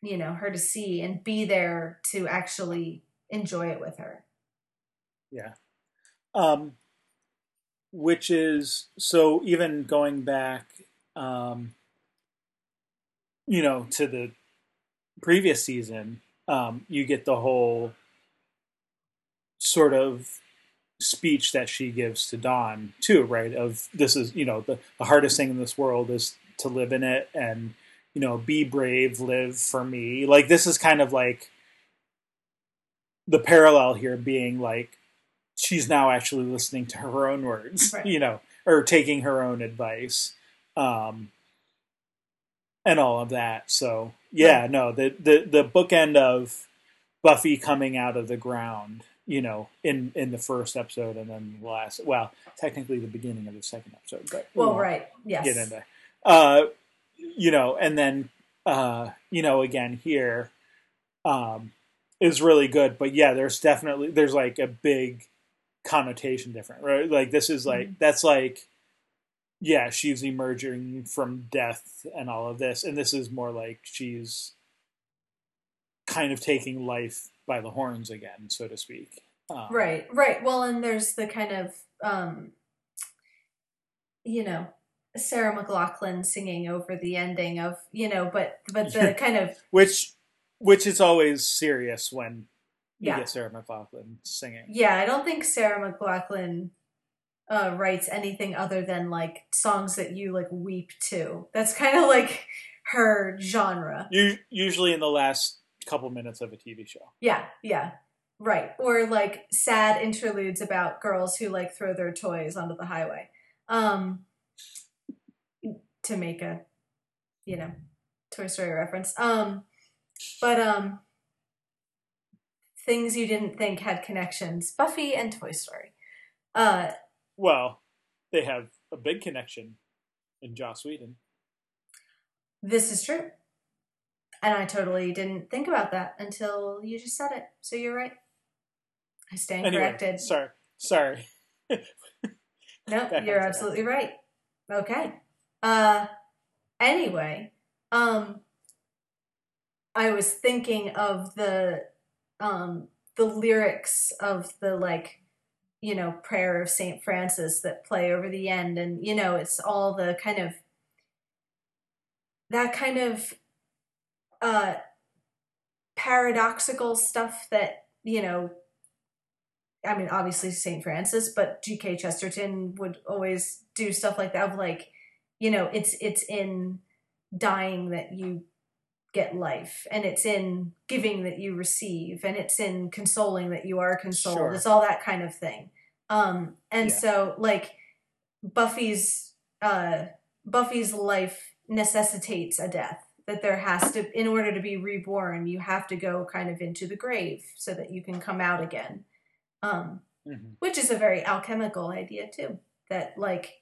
you know, her to see and be there to actually enjoy it with her. Yeah. Um, which is so even going back, um, you know, to the previous season, um, you get the whole sort of speech that she gives to Dawn too, right? Of this is, you know, the, the hardest thing in this world is to live in it and, you know, be brave, live for me. Like this is kind of like the parallel here being like she's now actually listening to her own words, Right. you know, or taking her own advice. Um and all of that. So yeah, no, the the the bookend of Buffy coming out of the ground, you know, in in the first episode and then the last well, technically the beginning of the second episode, but we Well, right. Yes. get into uh you know, and then uh, you know, again here, um, is really good. But yeah, there's definitely there's like a big connotation different, right? Like this is like Mhm. that's like yeah, she's emerging from death and all of this, and this is more like she's kind of taking life by the horns again, so to speak. Um, Right, right. Well, and there's the kind of, um, you know, Sarah McLachlan singing over the ending of you know, but but the kind of which which is always serious when you Yeah. get Sarah McLachlan singing. yeah, I don't think Sarah McLachlan uh, writes anything other than like songs that you like weep to. That's kind of like her genre. U- usually in the last couple minutes of a TV show. Yeah, yeah. Right. Or like sad interludes about girls who like throw their toys onto the highway. Um to make a you know, Toy Story reference. Um but um things you didn't think had connections. Buffy and Toy Story. Uh Well, they have a big connection in Joss Whedon. this is true. And I totally didn't think about that until you just said it. So you're right. I stand Anyway, corrected. sorry, sorry. No, you're absolutely right. Okay. Uh anyway, um I was thinking of the um the lyrics of the like you know prayer of Saint Francis that play over the end and you know it's all the kind of that kind of uh paradoxical stuff that you know I mean, obviously St. Francis, but G.K. Chesterton would always do stuff like that of like, you know, it's it's in dying that you get life, and it's in giving that you receive, and it's in consoling that you are consoled. Sure. It's all that kind of thing. Um, and Yeah. so like Buffy's uh Buffy's life necessitates a death. That there has to, in order to be reborn, you have to go kind of into the grave so that you can come out again um, Mhm. which is a very alchemical idea too. That like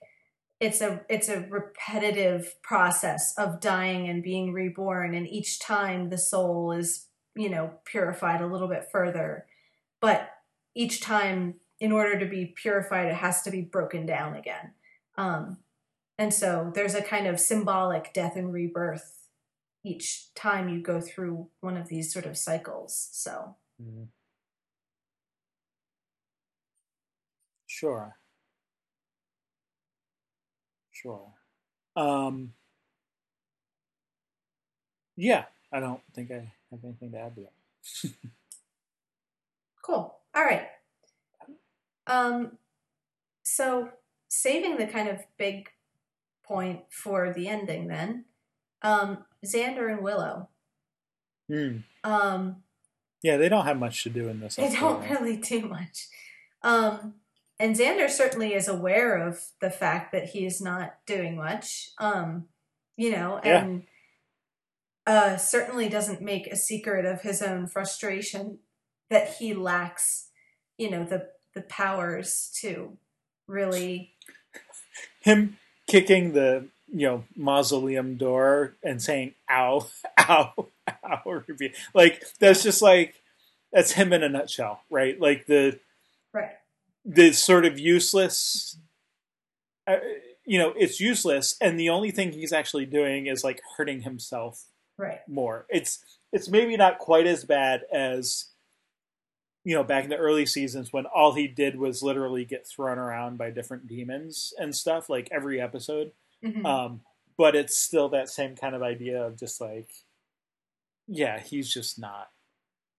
it's a it's a repetitive process of dying and being reborn, and each time the soul is you know purified a little bit further, but each time in order to be purified, it has to be broken down again. Um, and so there's a kind of symbolic death and rebirth each time you go through one of these sort of cycles. So Mhm. Sure. Sure. Um, yeah, I don't think I have anything to add to that. Cool. All right. Um, so saving the kind of big point for the ending, then, um, Xander and Willow. Hmm. Um, Yeah, they don't have much to do in this. they episode, don't right? really do much. Um, and Xander certainly is aware of the fact that he is not doing much. Um, you know, Yeah. and uh, certainly doesn't make a secret of his own frustration that he lacks, you know, the the powers to really Him kicking the you know mausoleum door and saying "ow, ow, ow," like that's just like that's him in a nutshell, right? Like the right. the sort of useless uh, you know it's useless and the only thing he's actually doing is like hurting himself Right. more it's it's maybe not quite as bad as you know back in the early seasons when all he did was literally get thrown around by different demons and stuff like every episode Mhm. um but it's still that same kind of idea of just like yeah he's just not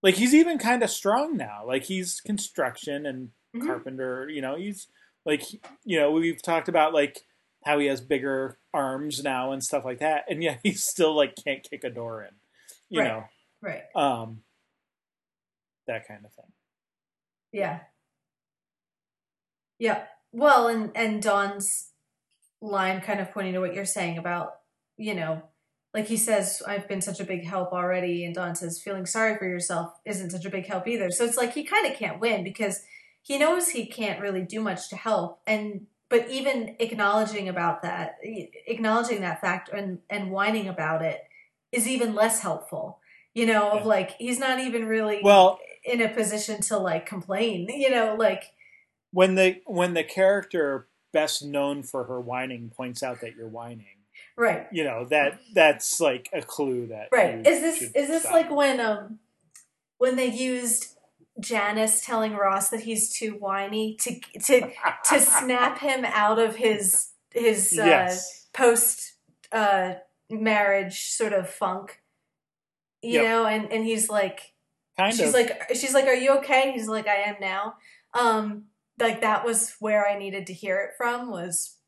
like he's even kind of strong now like he's construction and Mhm. carpenter you know he's like you know we've talked about like how he has bigger arms now and stuff like that and yet he still like can't kick a door in you Right. know Right. um that kind of thing Yeah. Yeah. Well, and and Dawn's line kind of pointing to what you're saying about, you know, like he says, I've been such a big help already, and Dawn says, feeling sorry for yourself isn't such a big help either. So it's like he kind of can't win because he knows he can't really do much to help, and but even acknowledging about that, acknowledging that fact and and whining about it is even less helpful. You know, of Yeah. like he's not even really well in a position to like complain you know like when the when the character best known for her whining points out that you're whining right you know that that's like a clue that right is this is this stop. like when um when they used janice telling ross that he's too whiny to to to snap him out of his his uh yes post uh, marriage sort of funk, you Yep. know, and and he's like, kind she's of. like, she's like, "Are you okay?" He's like, "I am now." Um, like that was where I needed to hear it from was,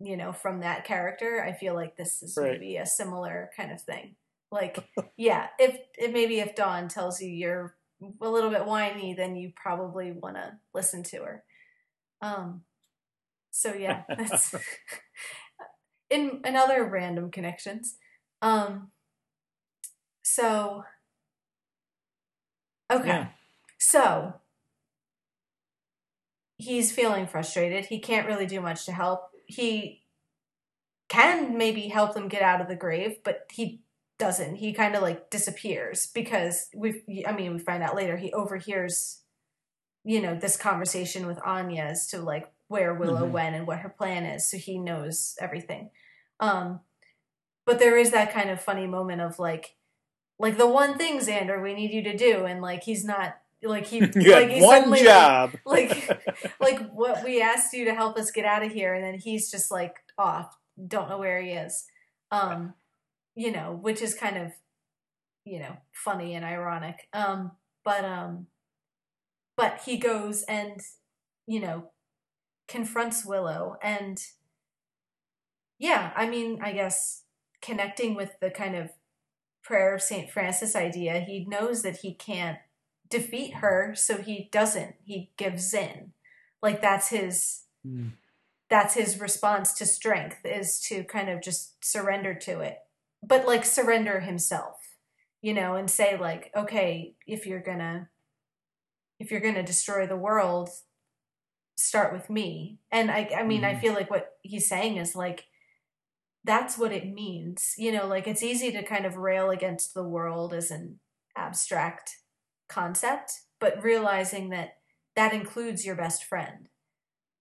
you know, from that character. I feel like this is Right. maybe a similar kind of thing. Like, yeah, if if maybe if Dawn tells you you're a little bit whiny, then you probably want to listen to her. Um, so yeah, that's in another random connections. Um, so okay, Yeah. so he's feeling frustrated. He can't really do much to help. He can maybe help them get out of the grave, but he doesn't. He kind of like disappears because we I mean, we find out later he overhears you know, this conversation with Anya as to like where Willow Mhm. went and what her plan is, so he knows everything. Um but there is that kind of funny moment of like like the one thing Xander we need you to do and like he's not like he you like he's one suddenly, job. like like what we asked you to help us get out of here and then he's just like off. Don't know where he is. Um you know which is kind of you know funny and ironic. Um but um but he goes and you know confronts willow and yeah i mean i guess connecting with the kind of prayer of saint francis idea he knows that he can't defeat her so he doesn't he gives in like that's his Mm. that's his response to strength is to kind of just surrender to it but like surrender himself you know and say like okay if you're gonna if you're gonna destroy the world start with me and i i mean i Mhm. feel like what he's saying is like that's what it means you know like it's easy to kind of rail against the world as an abstract concept but realizing that that includes your best friend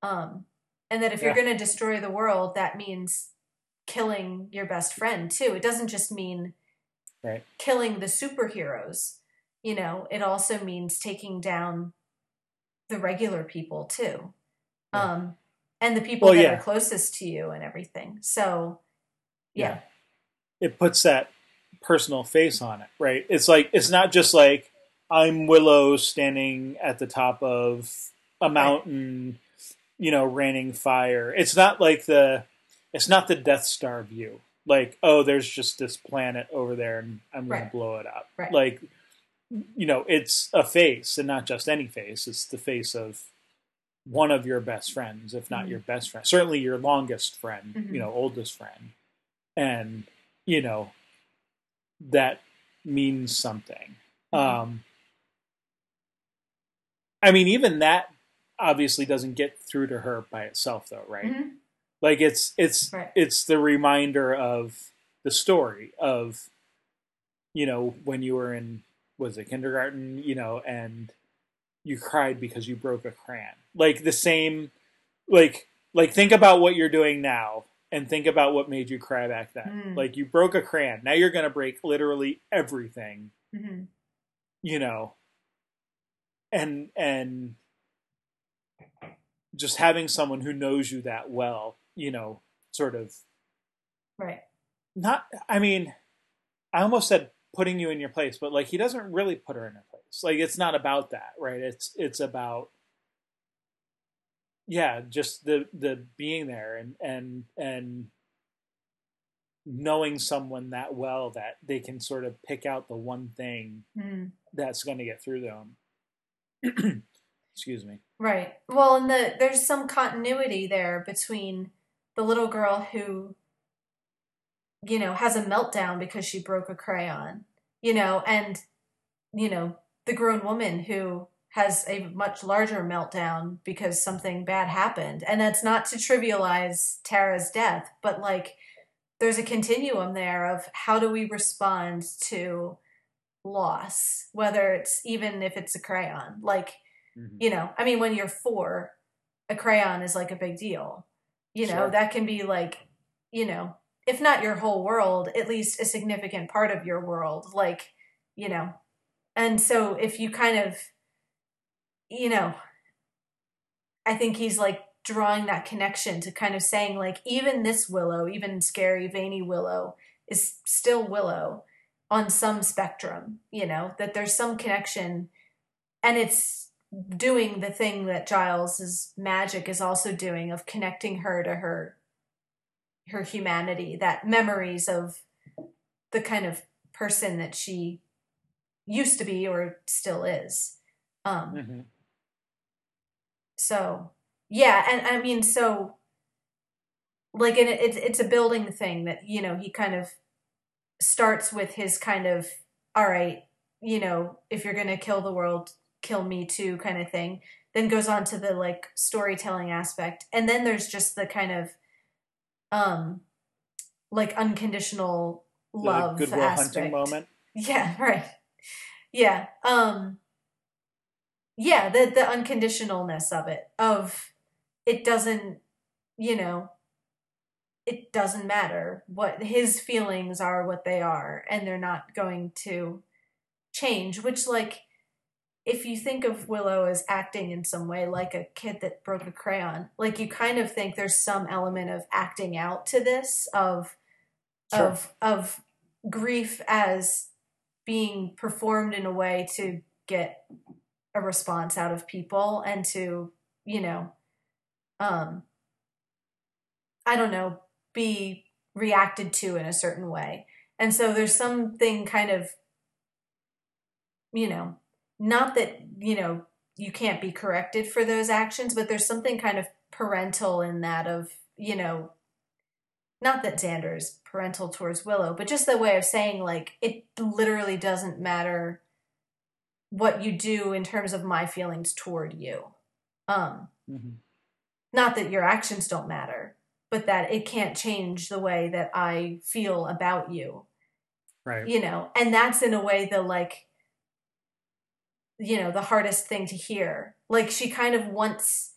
um and that if you're going to destroy the world that means killing your best friend too it doesn't just mean Right. killing the superheroes you know it also means taking down the regular people too Yeah. um and the people Well, that yeah. are closest to you and everything so yeah, it puts that personal face on it, right? It's like it's not just like I'm Willow standing at the top of a mountain, you know, raining fire. It's not like the it's not the Death Star view. Like, oh, there's just this planet over there and I'm going Right. to blow it up. Right. Like you know, it's a face and not just any face. It's the face of one of your best friends, if not Mhm. your best friend. Certainly your longest friend, Mhm. you know, oldest friend and you know that means something Mhm. um i mean even that obviously doesn't get through to her by itself though right Mhm. like it's it's Right. it's the reminder of the story of you know when you were in was it kindergarten you know and you cried because you broke a crayon like the same like like think about what you're doing now and think about what made you cry back then Mm. like you broke a crayon now you're going to break literally everything Mhm. you know and and just having someone who knows you that well you know sort of right. not i mean i almost said putting you in your place but like he doesn't really put her in her place. Like it's not about that right? It's it's about yeah just the the being there and and and knowing someone that well that they can sort of pick out the one thing Mhm. that's going to get through them excuse me Right. Well, and the there's some continuity there between the little girl who, you know, has a meltdown because she broke a crayon, you know, and you know the grown woman who has a much larger meltdown because something bad happened, and that's not to trivialize Tara's death, but like there's a continuum there of how do we respond to loss, whether it's even if it's a crayon, like mm-hmm. you know i mean when you're four a crayon is like a big deal. You know Sure. that can be like you know if not your whole world at least a significant part of your world like you know. And so if you kind of you know i think he's like drawing that connection to kind of saying like even this willow even scary veiny willow is still willow on some spectrum you know that there's some connection and it's doing the thing that giles's magic is also doing of connecting her to her her humanity that memories of the kind of person that she used to be or still is um Mm-hmm. so yeah and i mean so like and it, it's it's a building thing that you know he kind of starts with his kind of all right you know if you're gonna kill the world kill me too kind of thing then goes on to the like storytelling aspect and then there's just the kind of um like unconditional love the Good Will aspect. Hunting moment. Yeah, right. Yeah. Um yeah, the the unconditionalness of it of it doesn't, you know, it doesn't matter what his feelings are what they are and they're not going to change, which like if you think of Willow as acting in some way like a kid that broke a crayon, like you kind of think there's some element of acting out to this of Sure. of of grief as being performed in a way to get a response out of people and to you know um i don't know be reacted to in a certain way and so there's something kind of you know not that you know you can't be corrected for those actions but there's something kind of parental in that of you know not that Xander is parental towards Willow, but just the way of saying like it literally doesn't matter what you do in terms of my feelings toward you. Um Mhm. not that your actions don't matter, but that it can't change the way that I feel about you. Right. you know and that's in a way the like you know the hardest thing to hear. Like she kind of wants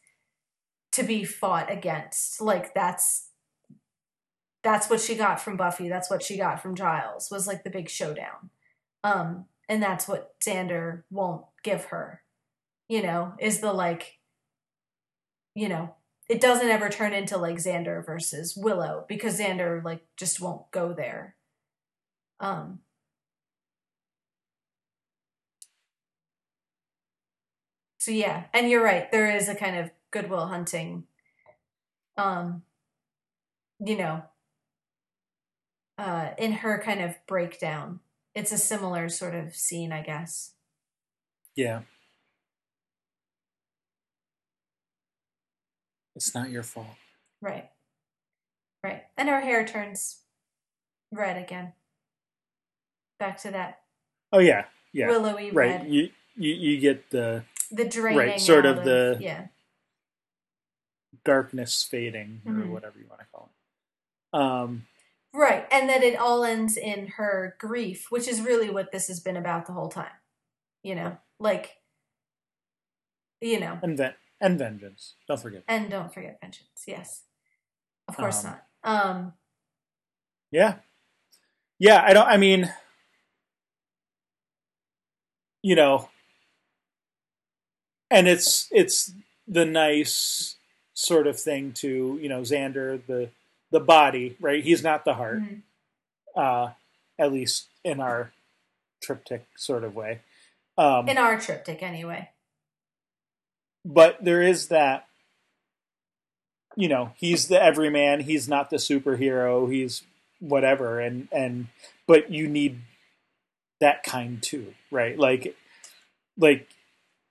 to be fought against. Like that's that's what she got from buffy. That's what she got from giles was like the big showdown. Um and that's what xander won't give her you know is the like you know it doesn't ever turn into like xander versus willow because xander like just won't go there. Um so yeah. And you're right there is a kind of Good Will Hunting um you know uh in her kind of breakdown. It's a similar sort of scene i guess. Yeah. It's not your fault. right right and her hair turns red again back to that Oh yeah. Yeah. willowy right. red You, you you get the the draining right sort out of the- yeah darkness fading or Mhm. whatever you want to call it. Um Right. And that it all ends in her grief, which is really what this has been about the whole time. You know, like, you know, and ven- and vengeance. Don't forget. and don't forget vengeance. Yes. Of course Um, not. Um, Yeah. Yeah, I don't I mean you know and it's it's the nice sort of thing to, you know, Xander the the body, right? He's not the heart. mhm. Uh at least in our triptych sort of way. Um in our triptych, anyway. But there is that you know he's the everyman he's not the superhero he's whatever and and but you need that kind too right like like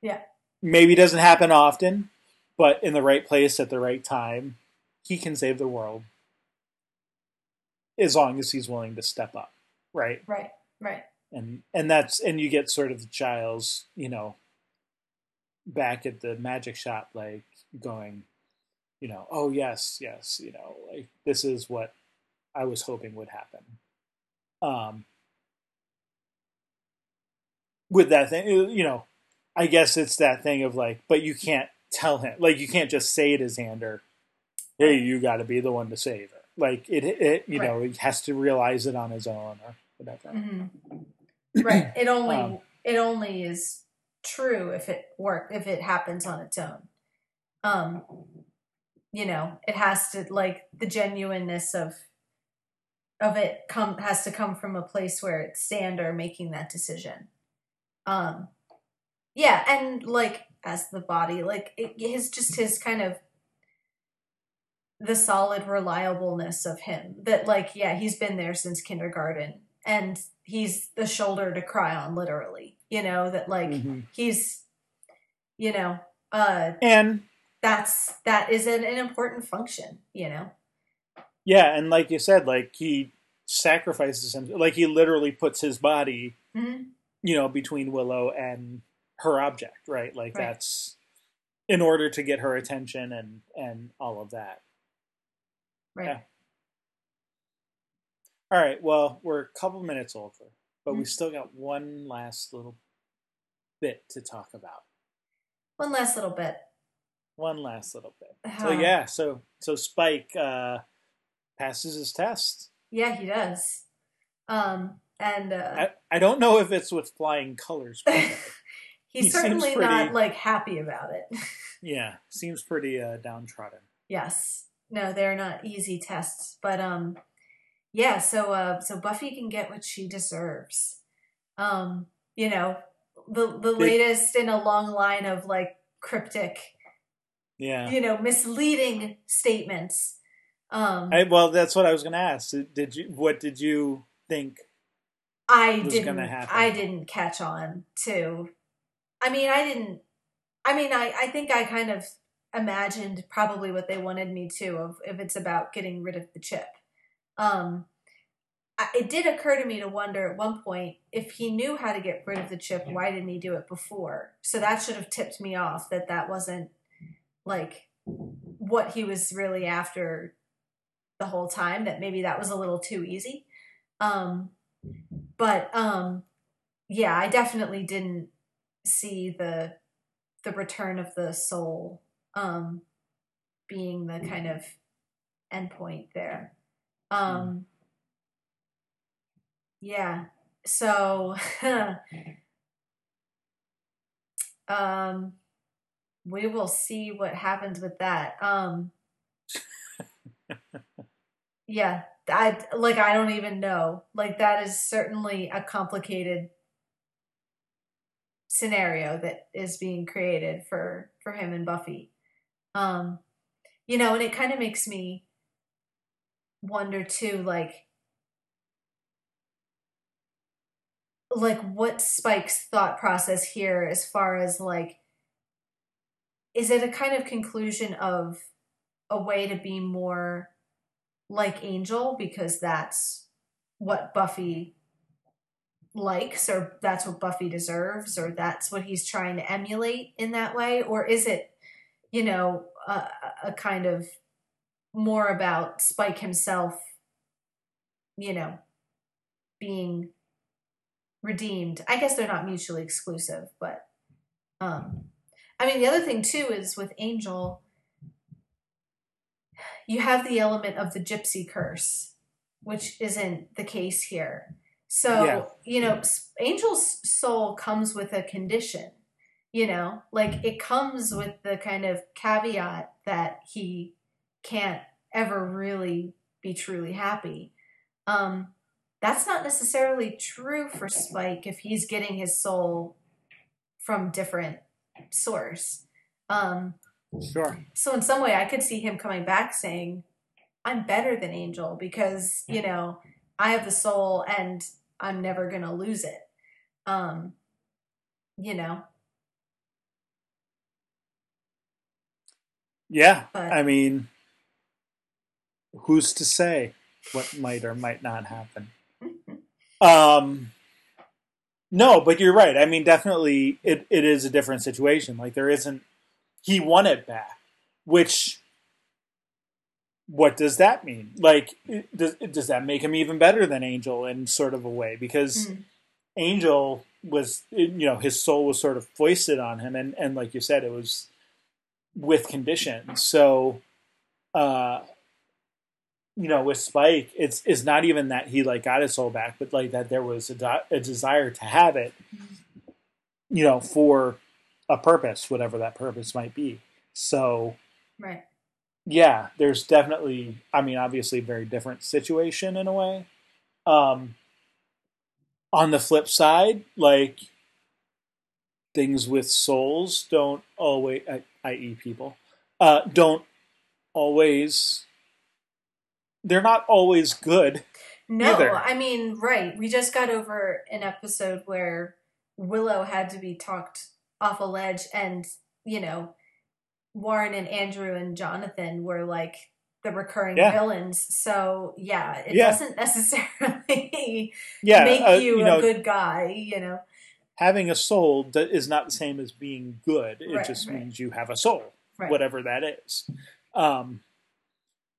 Yeah. maybe it doesn't happen often but in the right place at the right time he can save the world as long as he's willing to step up right Right. Right. and and that's and you get sort of the Giles, you know, back at the magic shop, like going, you know, oh yes, yes, you know, like this is what I was hoping would happen. Um, with that thing, you know, I guess it's that thing of like, but you can't tell him, like, you can't just say to Xander, "Hey, you got to be the one to save her." Like it, it you know, he has to realize it on his own or whatever. Mhm. Right. It only Um, it only is true if it work if it happens on its own. Um you know, it has to like the genuineness of of it come has to come from a place where it's Xander making that decision. Um yeah, and like as the body, like it, his just his kind of the solid reliableness of him that like yeah he's been there since kindergarten and he's the shoulder to cry on literally you know that like mm-hmm. he's you know uh and that's that is an, an important function you know yeah and like you said like he sacrifices him like he literally puts his body mm-hmm. you know between willow and her object right like right. that's in order to get her attention and and all of that Right. Yeah. All right. Well, we're a couple minutes over, but mm-hmm. we still got one last little bit to talk about. One last little bit. One last little bit. So yeah, so so Spike uh, passes his test. Yeah, he does. Um, and uh, I, I don't know if it's with flying colors. But he's he certainly pretty, not like happy about it. yeah, seems pretty uh, downtrodden. Yes no, they're not easy tests, but um, yeah. So uh, so Buffy can get what she deserves. Um, you know, the the latest in a long line of like cryptic, yeah, you know, misleading statements. Um, I, well, that's what I was going to ask. Did you? What did you think? I didn't. I didn't catch on to. I mean, I didn't. I mean, I I think I kind of imagined probably what they wanted me to of if it's about getting rid of the chip. Um, it did occur to me to wonder at one point if he knew how to get rid of the chip, why didn't he do it before? So that should have tipped me off that that wasn't like what he was really after the whole time. That maybe that was a little too easy. Um, but um, yeah, I definitely didn't see the the return of the soul um, being the kind of endpoint there. Um, yeah. So, um, we will see what happens with that. Um, yeah, I like. I don't even know. Like that is certainly a complicated scenario that is being created for for him and Buffy. Um, you know, and it kind of makes me wonder too, like, like what Spike's thought process here as far as like, is it a kind of conclusion of a way to be more like Angel because that's what Buffy likes or that's what Buffy deserves or that's what he's trying to emulate in that way? Or is it you know, a, a kind of more about Spike himself, you know, being redeemed. I guess they're not mutually exclusive, but um I mean the other thing too is with Angel you have the element of the gypsy curse, which isn't the case here. So, yeah. you know, Angel's soul comes with a condition you know like it comes with the kind of caveat that he can't ever really be truly happy. Um that's not necessarily true for spike if he's getting his soul from different source. Um sure. so in some way i could see him coming back saying i'm better than angel because you know i have the soul and i'm never gonna lose it. Um you know? Yeah, but, I mean, who's to say what might or might not happen? um, no, but you're right. I mean, definitely, it, it is a different situation. Like there isn't. He won it back, which. What does that mean? Like, does does that make him even better than Angel in sort of a way? Because mm. Angel was, you know, his soul was sort of foisted on him, and and like you said, it was with conditions. So, uh, you know, with Spike, it's it's not even that he like got his soul back, but like that there was a, a desire to have it, you know, for a purpose, whatever that purpose might be. So, right. yeah, there's definitely, I mean, obviously, a very different situation in a way. Um, on the flip side, like things with souls don't always, i.e., people, uh, don't always, they're not always good. No, Either. I mean, right. We just got over an episode where Willow had to be talked off a ledge, and, you know, Warren and Andrew and Jonathan were like the recurring Yeah. villains. So, yeah, it Yeah. doesn't necessarily Yeah, make uh, you, know, a good guy, you know? having a soul that is not the same as being good. It Right, just right. means you have a soul, Right. whatever that is. Um,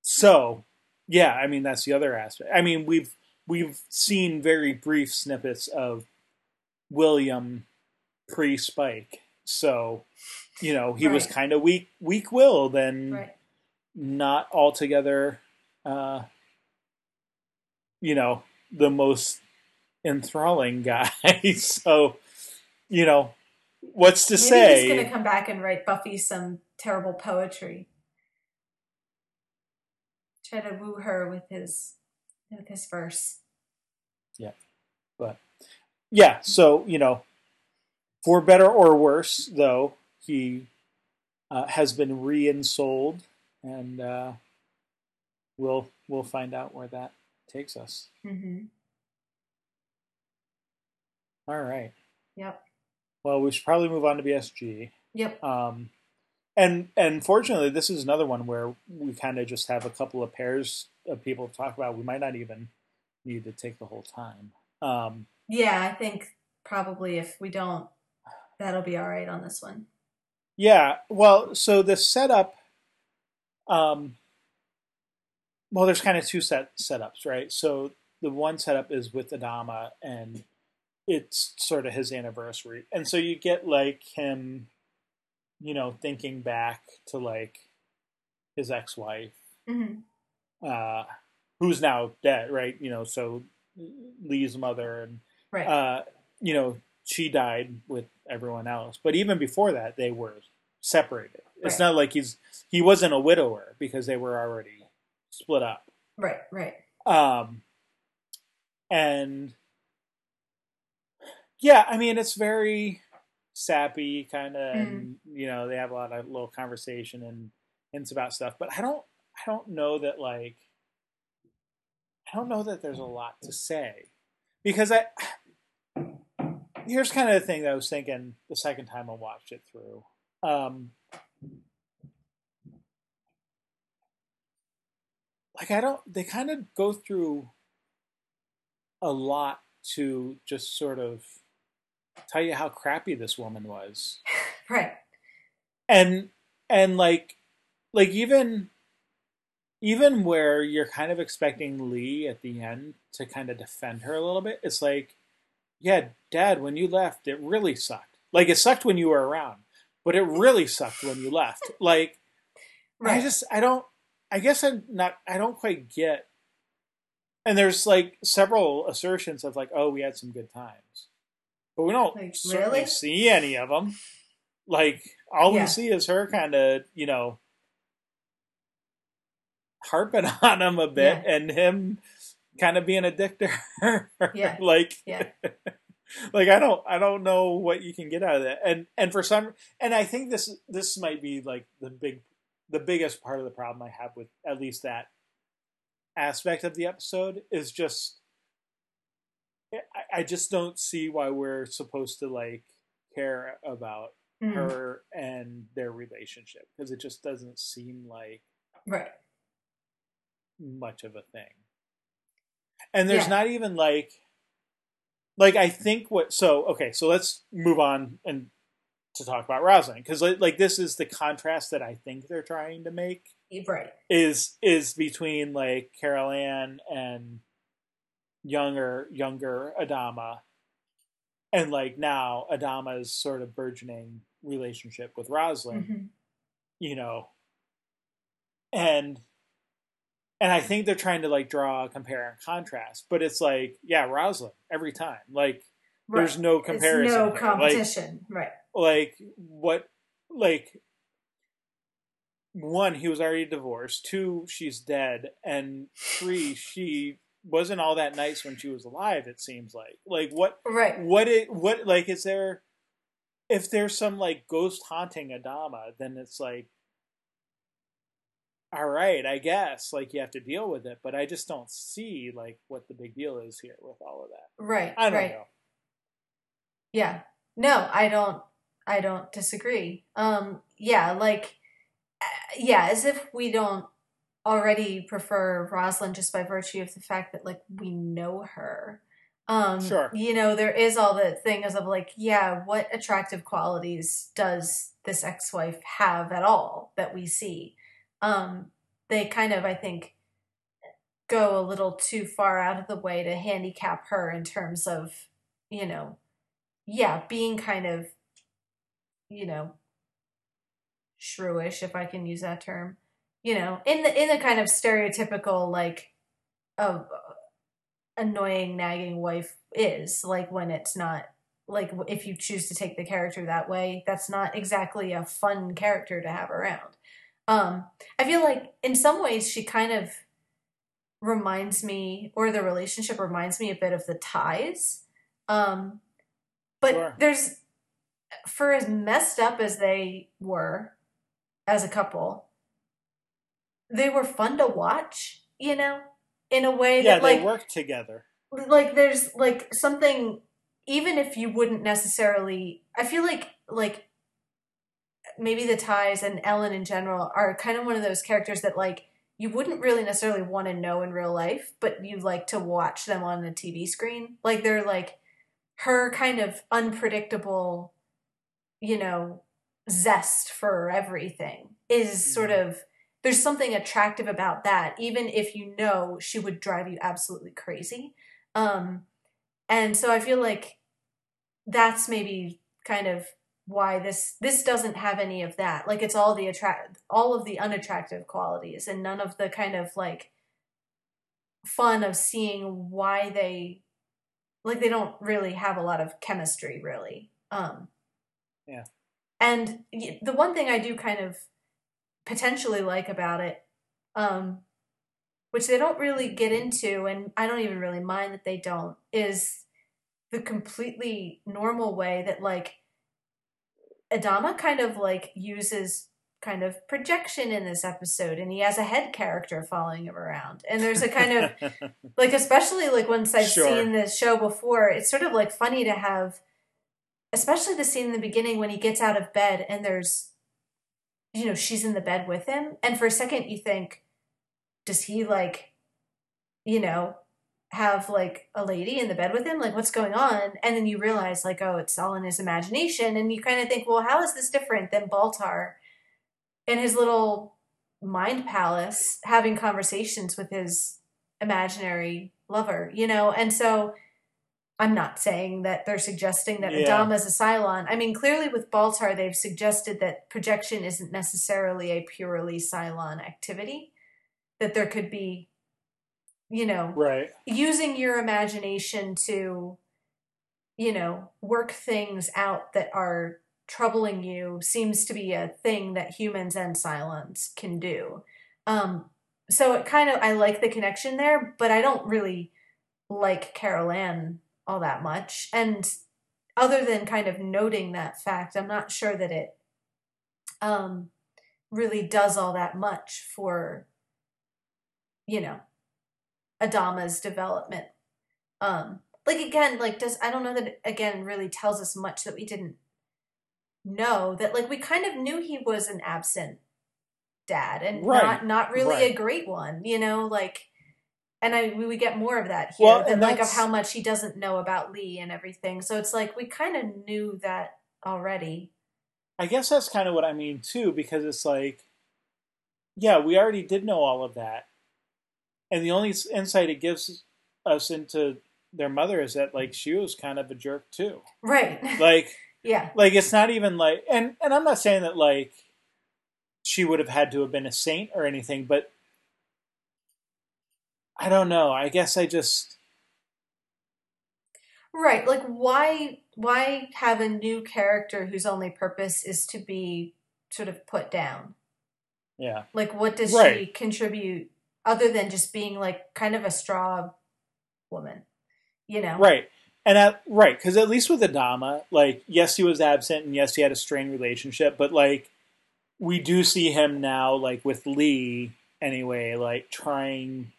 so, yeah, I mean that's the other aspect. I mean we've we've seen very brief snippets of William pre Spike, so you know he was kind of weak weak willed and Right. not altogether, uh, you know, the most enthralling guy. so, you know, what's to Maybe say? he's going to come back and write Buffy some terrible poetry. Try to woo her with his with his verse. Yeah, but yeah, so you know, for better or worse, though he uh, has been re-ensouled, and uh, we'll we'll find out where that takes us. hmm All right. Yep. Well, we should probably move on to BSG. Yep. Um, and and fortunately, this is another one where we kind of just have a couple of pairs of people to talk about. We might not even need to take the whole time. Um, Yeah, I think probably if we don't, that'll be all right on this one. yeah. Well, so the setup. Um, well, there's kind of two set setups, right? So the one setup is with Adama, and it's sort of his anniversary, and so you get like him, you know, thinking back to like his ex-wife hmm uh, who's now dead, right? You know, so Lee's mother, and Right. uh, you know, she died with everyone else. But even before that, they were separated. It's not like he's he wasn't a widower because they were already split up. right. Right. Um, and yeah, I mean, it's very sappy kind of, and you know, they have a lot of little conversation and hints about stuff. But I don't, I don't know that like, I don't know that there's a lot to say because I. Here's kind of the thing that I was thinking the second time I watched it through. Um, like I don't they kind of go through a lot to just sort of tell you how crappy this woman was. Right. And and like like even even where you're kind of expecting Lee at the end to kind of defend her a little bit, it's like, yeah, dad, when you left, it really sucked. Like it sucked when you were around, but it really sucked when you left. Like Right. I just I don't I guess I'm not I don't quite get and there's like several assertions of like oh we had some good times but we don't Like, certainly really? see any of them like all Yeah. we see is her kind of you know harping on him a bit and him kind of being a dick to her Yeah. like Yeah. like I don't I don't know what you can get out of that. And and for some and I think this this might be like the big the biggest part of the problem I have with at least that aspect of the episode is just I, just don't see why we're supposed to like care about Mhm. her and their relationship because it just doesn't seem like Right. much of a thing. And there's Yeah. not even like like I think what so okay, so let's move on and to talk about Roslin because like, like this is the contrast that I think they're trying to make Right. is is between like Carol Ann and younger younger Adama and like now Adama's sort of burgeoning relationship with Roslin hmm you know and and i think they're trying to like draw a compare and contrast but it's like yeah Roslin every time like Right. there's no comparison It's no here. Like- competition. right. like what like one, he was already divorced. Two, she's dead, and three, she wasn't all that nice when she was alive. It seems like like what right what it what like is there if there's some like ghost haunting Adama, then it's like all right, I guess like you have to deal with it, but I just don't see like what the big deal is here with all of that. right I don't right know. Yeah. No, I don't I don't disagree. Um yeah, like uh, yeah, as if we don't already prefer Roslin just by virtue of the fact that like we know her. Um Sure. you know, there is all the things of like, yeah, what attractive qualities does this ex-wife have at all that we see? Um they kind of I think go a little too far out of the way to handicap her in terms of, you know, yeah, being kind of, you know, shrewish, if I can use that term, you know, in the in the kind of stereotypical like, of annoying nagging wife is like when it's not like if you choose to take the character that way, that's not exactly a fun character to have around. Um, I feel like in some ways she kind of reminds me, or the relationship reminds me a bit of the Tighs. Um, but Sure. there's, for as messed up as they were as a couple, they were fun to watch, you know, in a way Yeah, that like work together. like there's like something even if you wouldn't necessarily i feel like like maybe the Tighs and ellen in general are kind of one of those characters that like you wouldn't really necessarily want to know in real life but you like to watch them on the tv screen like they're like her kind of unpredictable you know zest for everything is sort mm-hmm. of there's something attractive about that even if you know she would drive you absolutely crazy. Um and so i feel like that's maybe kind of why this this doesn't have any of that. Like it's all the attract all of the unattractive qualities and none of the kind of like fun of seeing why they like they don't really have a lot of chemistry really. Um Yeah. and the one thing i do kind of potentially like about it um which they don't really get into and i don't even really mind that they don't is the completely normal way that like adama kind of like uses kind of projection in this episode and he has a head character following him around and there's a kind of like especially like once I've Sure. seen this show before, it's sort of like funny to have, especially the scene in the beginning when he gets out of bed and there's, you know, she's in the bed with him, and for a second you think, does he like, you know, have like a lady in the bed with him? Like what's going on? And then you realize like, oh, it's all in his imagination, and you kind of think, well, how is this different than Baltar in his little mind palace having conversations with his imaginary lover, you know? And so I'm not saying that they're suggesting that Yeah. Adama is a Cylon. I mean, clearly with Baltar, they've suggested that projection isn't necessarily a purely Cylon activity, that there could be, you know, right. using your imagination to, you know, work things out that are troubling you seems to be a thing that humans and Cylons can do. Um, so it kind of I like the connection there, but I don't really like Carol Ann all that much. And other than kind of noting that fact, I'm not sure that it um really does all that much for you know Adama's development. Um like again, like does I don't know that it, again really tells us much that we didn't know that like we kind of knew he was an absent dad and Right, not not really a great one, you know, like and I we we get more of that here Well, than like of how much he doesn't know about Lee and everything. So it's like we kind of knew that already. I guess that's kind of what I mean too, because it's like, yeah, we already did know all of that, and the only insight it gives us into their mother is that like she was kind of a jerk too. Right. Like, yeah. like it's not even like, and and I'm not saying that like she would have had to have been a saint or anything, but I don't know. I guess I just Right. Like why why have a new character whose only purpose is to be sort of put down? Yeah. Like, what does she contribute other than just being like kind of a straw woman? You know? Right. And at, right, because at least with Adama, like, yes, he was absent, and yes, he had a strained relationship, but like, we do see him now, like with Lee, anyway, like trying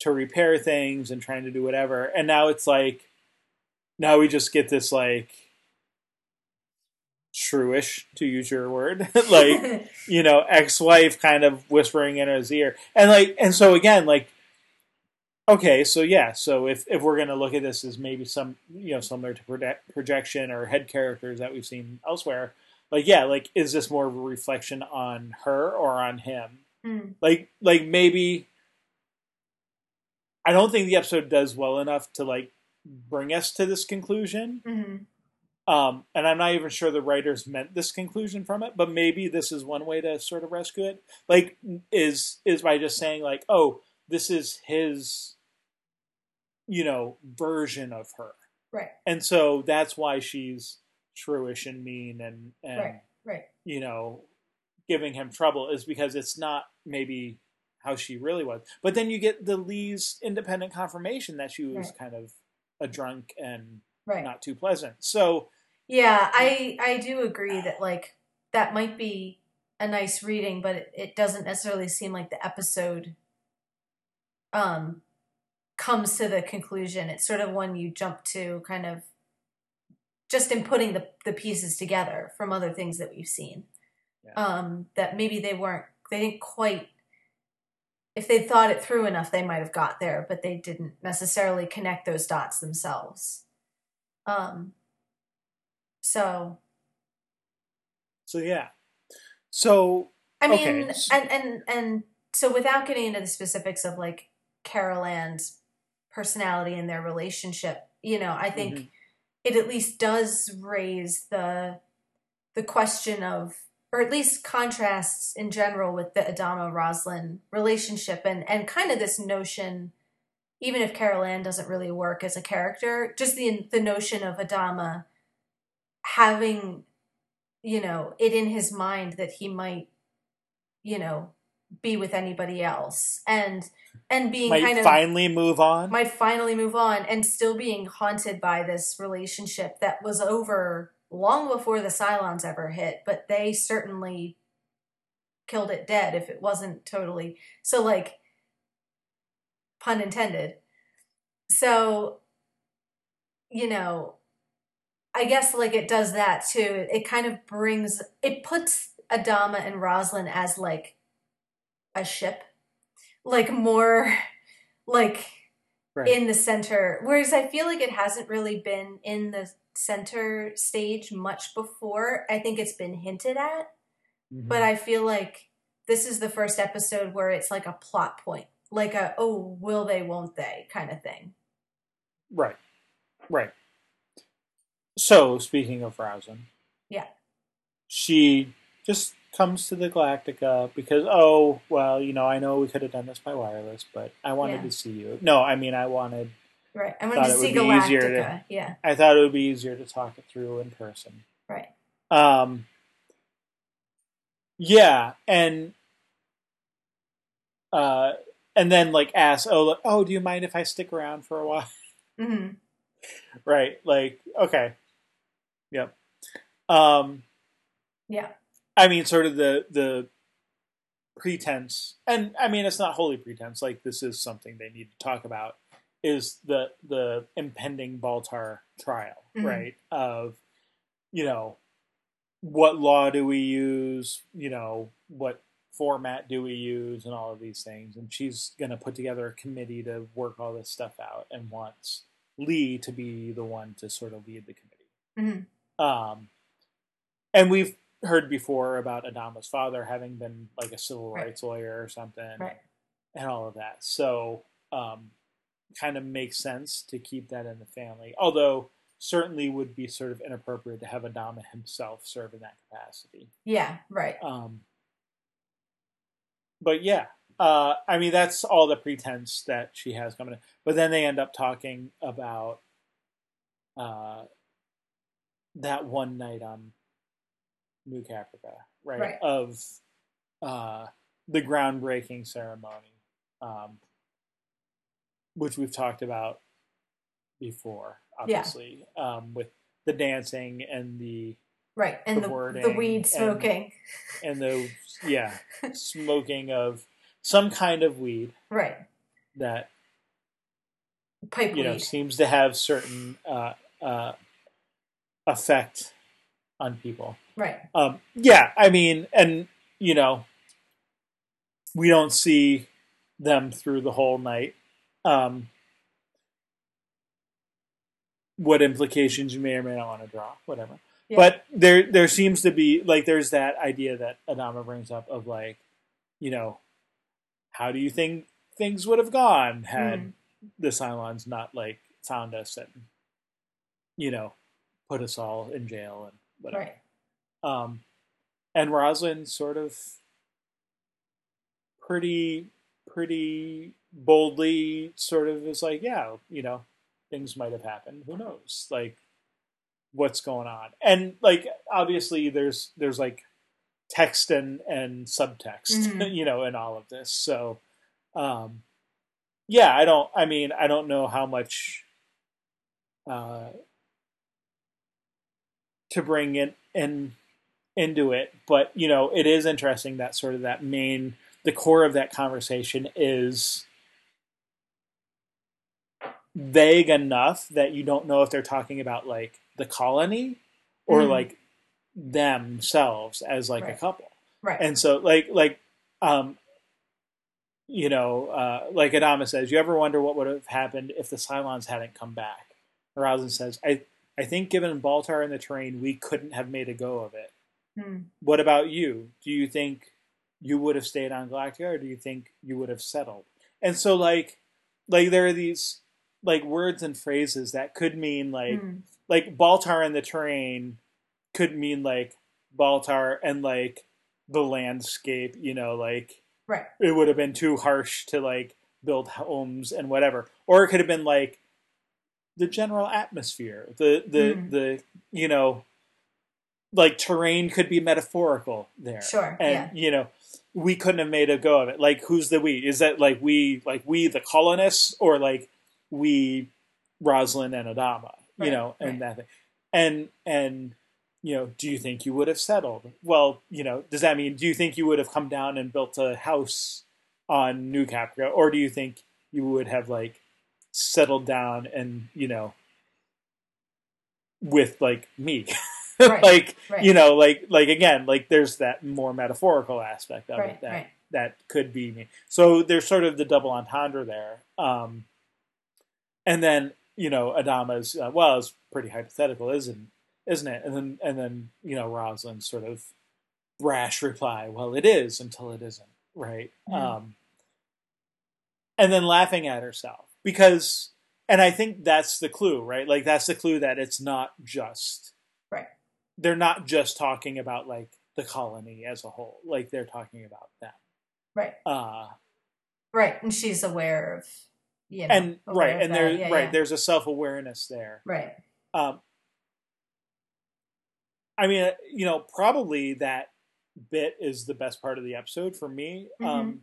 to repair things and trying to do whatever. And now it's like, now we just get this like shrewish, to use your word, like you know, ex-wife kind of whispering in his ear, and like, and so again, like, okay, so yeah, so if if we're gonna look at this as maybe some, you know, similar to project, projection or head characters that we've seen elsewhere, like, yeah, like, is this more of a reflection on her or on him? Hmm. Like, like maybe. I don't think the episode does well enough to like bring us to this conclusion. Mhm. Um, and I'm not even sure the writers meant this conclusion from it, but maybe this is one way to sort of rescue it. Like, is is by just saying like, oh, this is his, you know, version of her, Right. and so that's why she's shrewish and mean and and Right. Right. you know, giving him trouble is because it's not maybe how she really was. But then you get the Lee's independent confirmation that she was Right. kind of a drunk and Right. not too pleasant. So Yeah, I I do agree that like that might be a nice reading, but it, it doesn't necessarily seem like the episode um comes to the conclusion. It's sort of one you jump to kind of just in putting the the pieces together from other things that we've seen. Yeah. Um that maybe they weren't they didn't quite if they'd thought it through enough they might have got there, but they didn't necessarily connect those dots themselves. Um so so yeah. So I mean, Okay, and and and so without getting into the specifics of like Carol Ann's personality and their relationship, you know, I think Mhm. it at least does raise the the question of, or at least contrasts in general with the Adama Roslin relationship and and kind of this notion. Even if Carol Ann doesn't really work as a character, just the the notion of Adama having, you know, it in his mind that he might you know be with anybody else and and being might kind of finally move on. might finally move on and still being haunted by this relationship that was over long before the Cylons ever hit but they certainly killed it dead if it wasn't totally so like pun intended. So you know i guess like it does that too. It kind of brings it puts adama and Roslin as like a ship. Like more like Right. in the center whereas i feel like it hasn't really been in the center stage much before i think it's been hinted at Mhm. but I feel like this is the first episode where it's like a plot point, like a oh, will they, won't they kind of thing. right, right. So speaking of Roslin, Yeah. she just comes to the Galactica because oh well, you know, I know we could have done this by wireless, but I wanted Yeah. to see you. No, I mean, I wanted. Right. I want Thought to see would be easier Galactica. to- Yeah. I thought it would be easier to talk it through in person. Right. Um, yeah, and uh, and then like ask, oh, like, oh, do you mind if I stick around for a while? hmm right, like okay, yep. Um, Yeah. I mean, sort of the the pretense, and I mean, it's not wholly pretense. Like this is something they need to talk about. Is the the impending Baltar trial, Mhm. right? Of you know, what law do we use? You know, what format do we use, and all of these things. And she's going to put together a committee to work all this stuff out, and wants Lee to be the one to sort of lead the committee. hmm Um, and we've heard before about Adama's father having been like a civil Right. rights lawyer or something, Right. and all of that. So, um, kind of makes sense to keep that in the family. Although, certainly would be sort of inappropriate to have Adama himself serve in that capacity. Yeah. Right. Um, but yeah, uh, I mean that's all the pretense that she has coming in. But then they end up talking about uh, that one night on New Caprica, right? Right. Of uh, the groundbreaking ceremony, um, which we've talked about before, obviously, yeah. um, with the dancing and the right and the, the, the weed smoking and, and the yeah smoking of some kind of weed, right? That pipe you weed. know seems to have certain uh, uh, effect on people. Right. Um, yeah, I mean, and you know, we don't see them through the whole night. Um, what implications you may or may not want to draw, whatever. Yeah. But there, there seems to be like there's that idea that Adama brings up of like, you know, how do you think things would have gone had mm. the Cylons not like found us and, you know, put us all in jail and whatever. Right. Um, and Roslin sort of pretty pretty boldly sort of is like, yeah, you know, things might have happened. Who knows? Like what's going on. And like obviously there's there's like text and and subtext, mm-hmm. you know, in all of this. So um yeah, I don't I mean, I don't know how much uh to bring in in into it, but you know, it is interesting that sort of that main the core of that conversation is vague enough that you don't know if they're talking about like the colony or mm. like themselves as like right. a couple. Right. And so like like um you know, uh, like Adama says, you ever wonder what would have happened if the Cylons hadn't come back? Roslin says, I I think given Baltar and the terrain, we couldn't have made a go of it. Hmm. What about you? Do you think you would have stayed on Galactica, or do you think you would have settled? And so, like, like there are these like words and phrases that could mean like hmm. like Baltar and the terrain could mean like Baltar and like the landscape, you know, like right. It would have been too harsh to like build homes and whatever, or it could have been like the general atmosphere, the the mm. the you know, like terrain could be metaphorical there. Sure. And yeah. you know, we couldn't have made a go of it. Like who's the we? Is that like we like we the colonists or like we Roslin and Adama? You right. know, and right. that thing. And and you know, do you think you would have settled? Well, you know, does that mean do you think you would have come down and built a house on New Caprica, or do you think you would have like settled down and you know with like me? right, like you know like like again like there's that more metaphorical aspect of it that that could be me so there's sort of the double entendre there um and then you know adama's uh, well it's pretty hypothetical isn't isn't it and then and then you know roslin's sort of brash reply well it is until it isn't right mm-hmm. um and then laughing at herself because and i think that's the clue right like that's the clue that it's not just right they're not just talking about like the colony as a whole. Like they're talking about them. Right. Uh right. And she's aware of you know, and right, and there yeah, right, yeah. there's a self awareness there. Right. Um I mean, you know, probably that bit is the best part of the episode for me. Mm-hmm. Um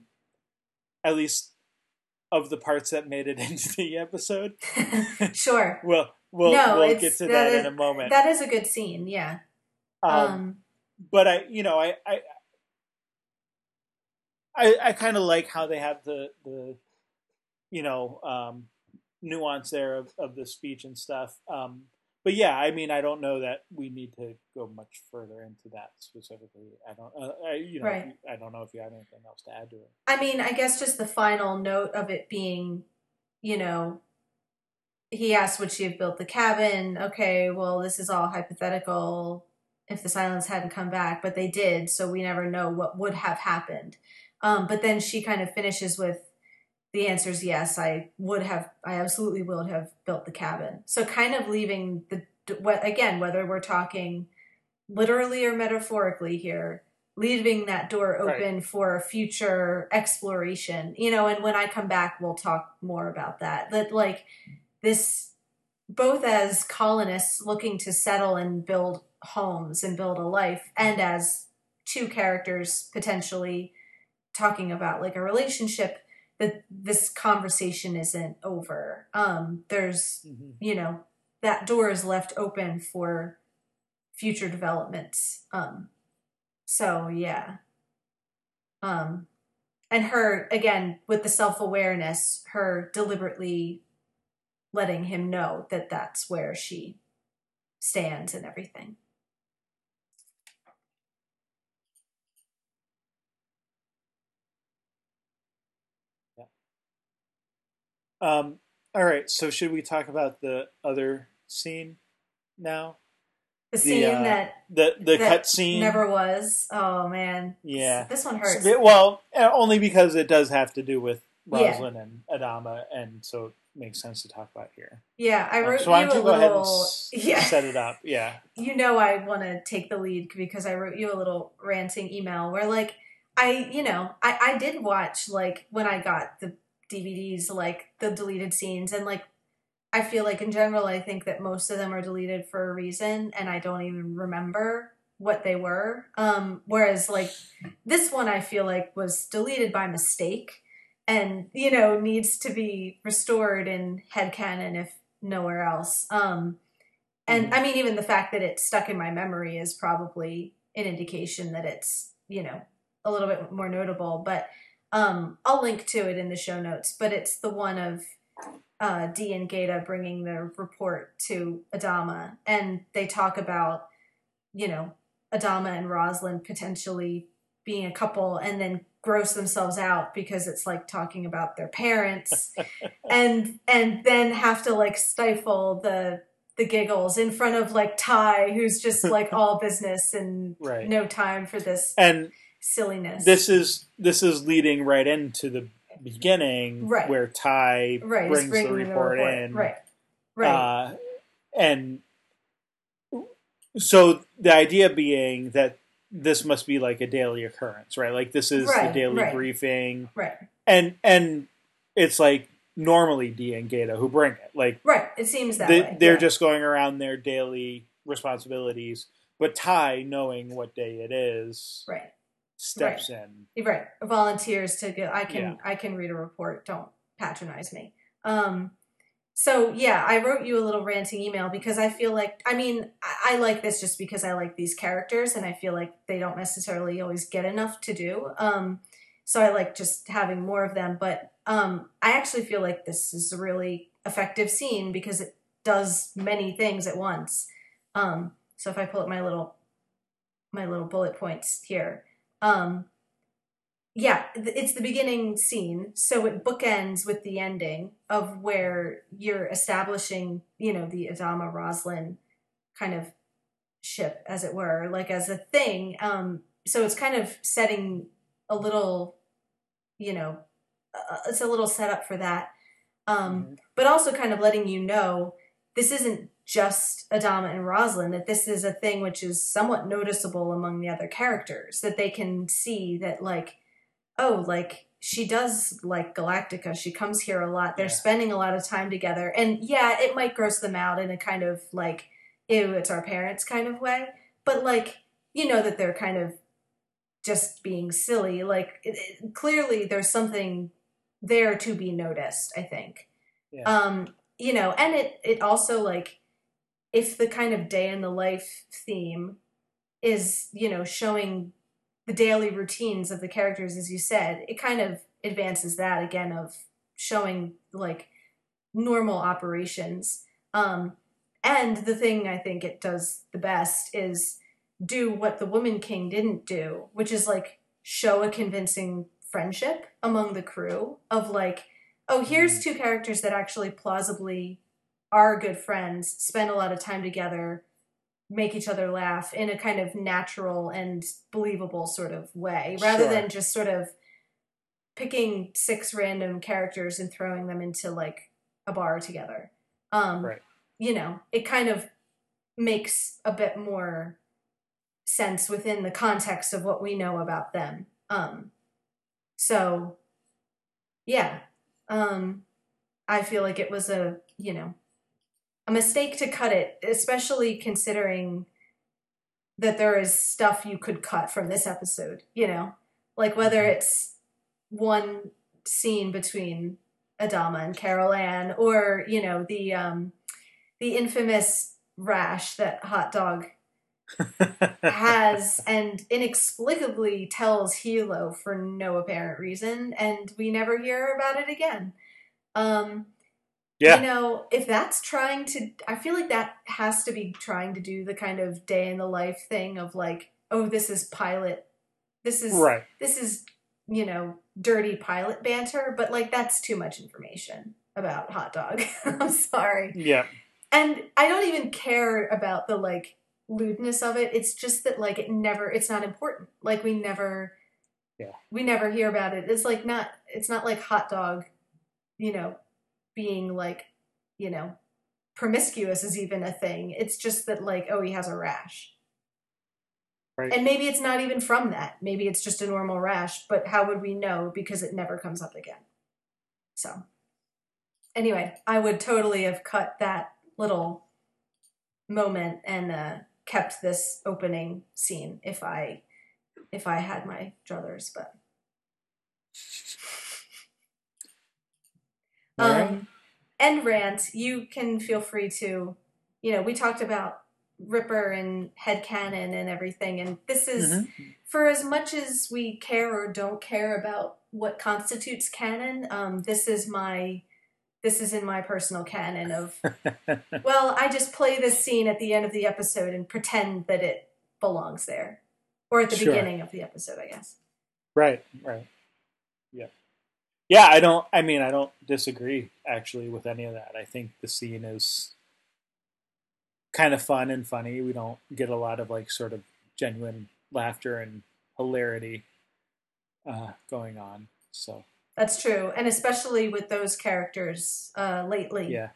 at least of the parts that made it into the episode. sure. well, we'll no, we'll get to that, that is, in a moment. That is a good scene, yeah. Um, um but I, you know, I, I, I, I kind of like how they have the the, you know, um, nuance there of, of the speech and stuff. Um, but yeah, I mean, I don't know that we need to go much further into that specifically. I don't, uh, I, you know, right. I don't know if you have anything else to add to it. I mean, I guess just the final note of it being, you know, he asked would she have built the cabin okay well this is all hypothetical if the Cylons hadn't come back but they did so we never know what would have happened um, but then she kind of finishes with the answer is yes i would have i absolutely would have built the cabin so kind of leaving the again whether we're talking literally or metaphorically here leaving that door open right. for future exploration you know and when i come back we'll talk more about that that like this both as colonists looking to settle and build homes and build a life and as two characters potentially talking about like a relationship that this conversation isn't over. Um, there's, Mhm. you know, that door is left open for future developments. Um, so yeah. Um, and her again with the self awareness, her deliberately letting him know that that's where she stands and everything. Um, all right, so should we talk about the other scene now? The scene uh, that The the That cut scene. never was. Oh man. Yeah. This one hurts. Well, uh, only because it does have to do with Yeah. And Adama, and so it makes sense to talk about here. Yeah, I Um, wrote so why you don't a you go ahead and little. s- Yeah, set it up? Yeah. you know I want to take the lead because I wrote you a little ranting email where like I, you know, I I did watch like when I got the DVDs like the deleted scenes and like I feel like in general I think that most of them are deleted for a reason and I don't even remember what they were. Um whereas like this one I feel like was deleted by mistake and you know needs to be restored in headcanon if nowhere else. Um and Mhm. I mean, even the fact that it's stuck in my memory is probably an indication that it's, you know, a little bit more notable. But um, I'll link to it in the show notes. But it's the one of uh, Dee and Gaeta bringing their report to Adama. And they talk about, you know, Adama and Roslin potentially being a couple and then gross themselves out because it's like talking about their parents and and then have to like stifle the the giggles in front of like Tigh who's just like all business and Right. no time for this And silliness. this is this is leading right into the beginning, Right. where Tigh right, brings the bringing report, in, Right. Right. Uh, and so the idea being that this must be like a daily occurrence, right? Like this is Right, the daily right. briefing, right. and and it's like normally Dee and Gaeta who bring it, like Right. It seems that they, they're yeah. just going around their daily responsibilities. But Tigh, knowing what day it is, right. Steps in. right. Volunteers to get i can Yeah. i can read a report. Don't patronize me. Um so yeah i wrote you a little ranting email because i feel like i mean I, I like this just because i like these characters and i feel like they don't necessarily always get enough to do. Um so i like just having more of them but um i actually feel like this is a really effective scene because it does many things at once. Um so if i pull up my little my little bullet points here um yeah it's the beginning scene so it bookends with the ending of where you're establishing you know the adama roslin kind of ship as it were like as a thing um so it's kind of setting a little you know uh, it's a little setup for that um Mhm. but also kind of letting you know this isn't just Adama and Roslin, that this is a thing which is somewhat noticeable among the other characters, that they can see that, like, oh, like, she does like Galactica. She comes here a lot. They're Yeah. spending a lot of time together. And yeah, it might gross them out in a kind of like, ew, it's our parents kind of way. But like, you know that they're kind of just being silly. Like, it, it- clearly there's something there to be noticed, I think Yeah. um you know and it it also like if the kind of day in the life theme is you know showing the daily routines of the characters as you said it kind of advances that again of showing like normal operations. Um and the thing i think it does the best is do what the woman king didn't do which is like show a convincing friendship among the crew of like oh here's two characters that actually plausibly are good friends spend a lot of time together make each other laugh in a kind of natural and believable sort of way rather Sure. than just sort of picking six random characters and throwing them into like a bar together um Right. you know it kind of makes a bit more sense within the context of what we know about them um so yeah um i feel like it was a you know a mistake to cut it especially considering that there is stuff you could cut from this episode you know like whether Mhm. it's one scene between Adama and Carolanne, or you know the um, the infamous rash that Hot Dog has and inexplicably tells Helo for no apparent reason, and we never hear about it again. Um, yeah. You know, if that's trying to, I feel like that has to be trying to do the kind of day in the life thing of like, oh, this is pilot, this is right. this is you know dirty pilot banter, but like that's too much information about hot dog. I'm sorry. Yeah. And I don't even care about the like lewdness of it. It's just that like it never it's not important. Like we never Yeah. we never hear about it. It's like not it's not like hot dog, you know, being like, you know, promiscuous is even a thing. It's just that like, oh, he has a rash. Right. And maybe it's not even from that. Maybe it's just a normal rash, but how would we know because it never comes up again? So, anyway, I would totally have cut that little moment and uh, kept this opening scene if I if I had my druthers, but All right. um and rant, you can feel free to you know, we talked about Ripper and head headcanon and everything, and this is Mhm. for as much as we care or don't care about what constitutes canon, um, this is my this is in my personal canon of well, I just play this scene at the end of the episode and pretend that it belongs there. Or at the Sure. beginning of the episode, I guess. Right, right. Yeah. Yeah, I don't I mean I don't disagree actually with any of that. I think the scene is kind of fun and funny. We don't get a lot of like sort of genuine laughter and hilarity uh, going on. So That's true. And especially with those characters uh, lately. yeah.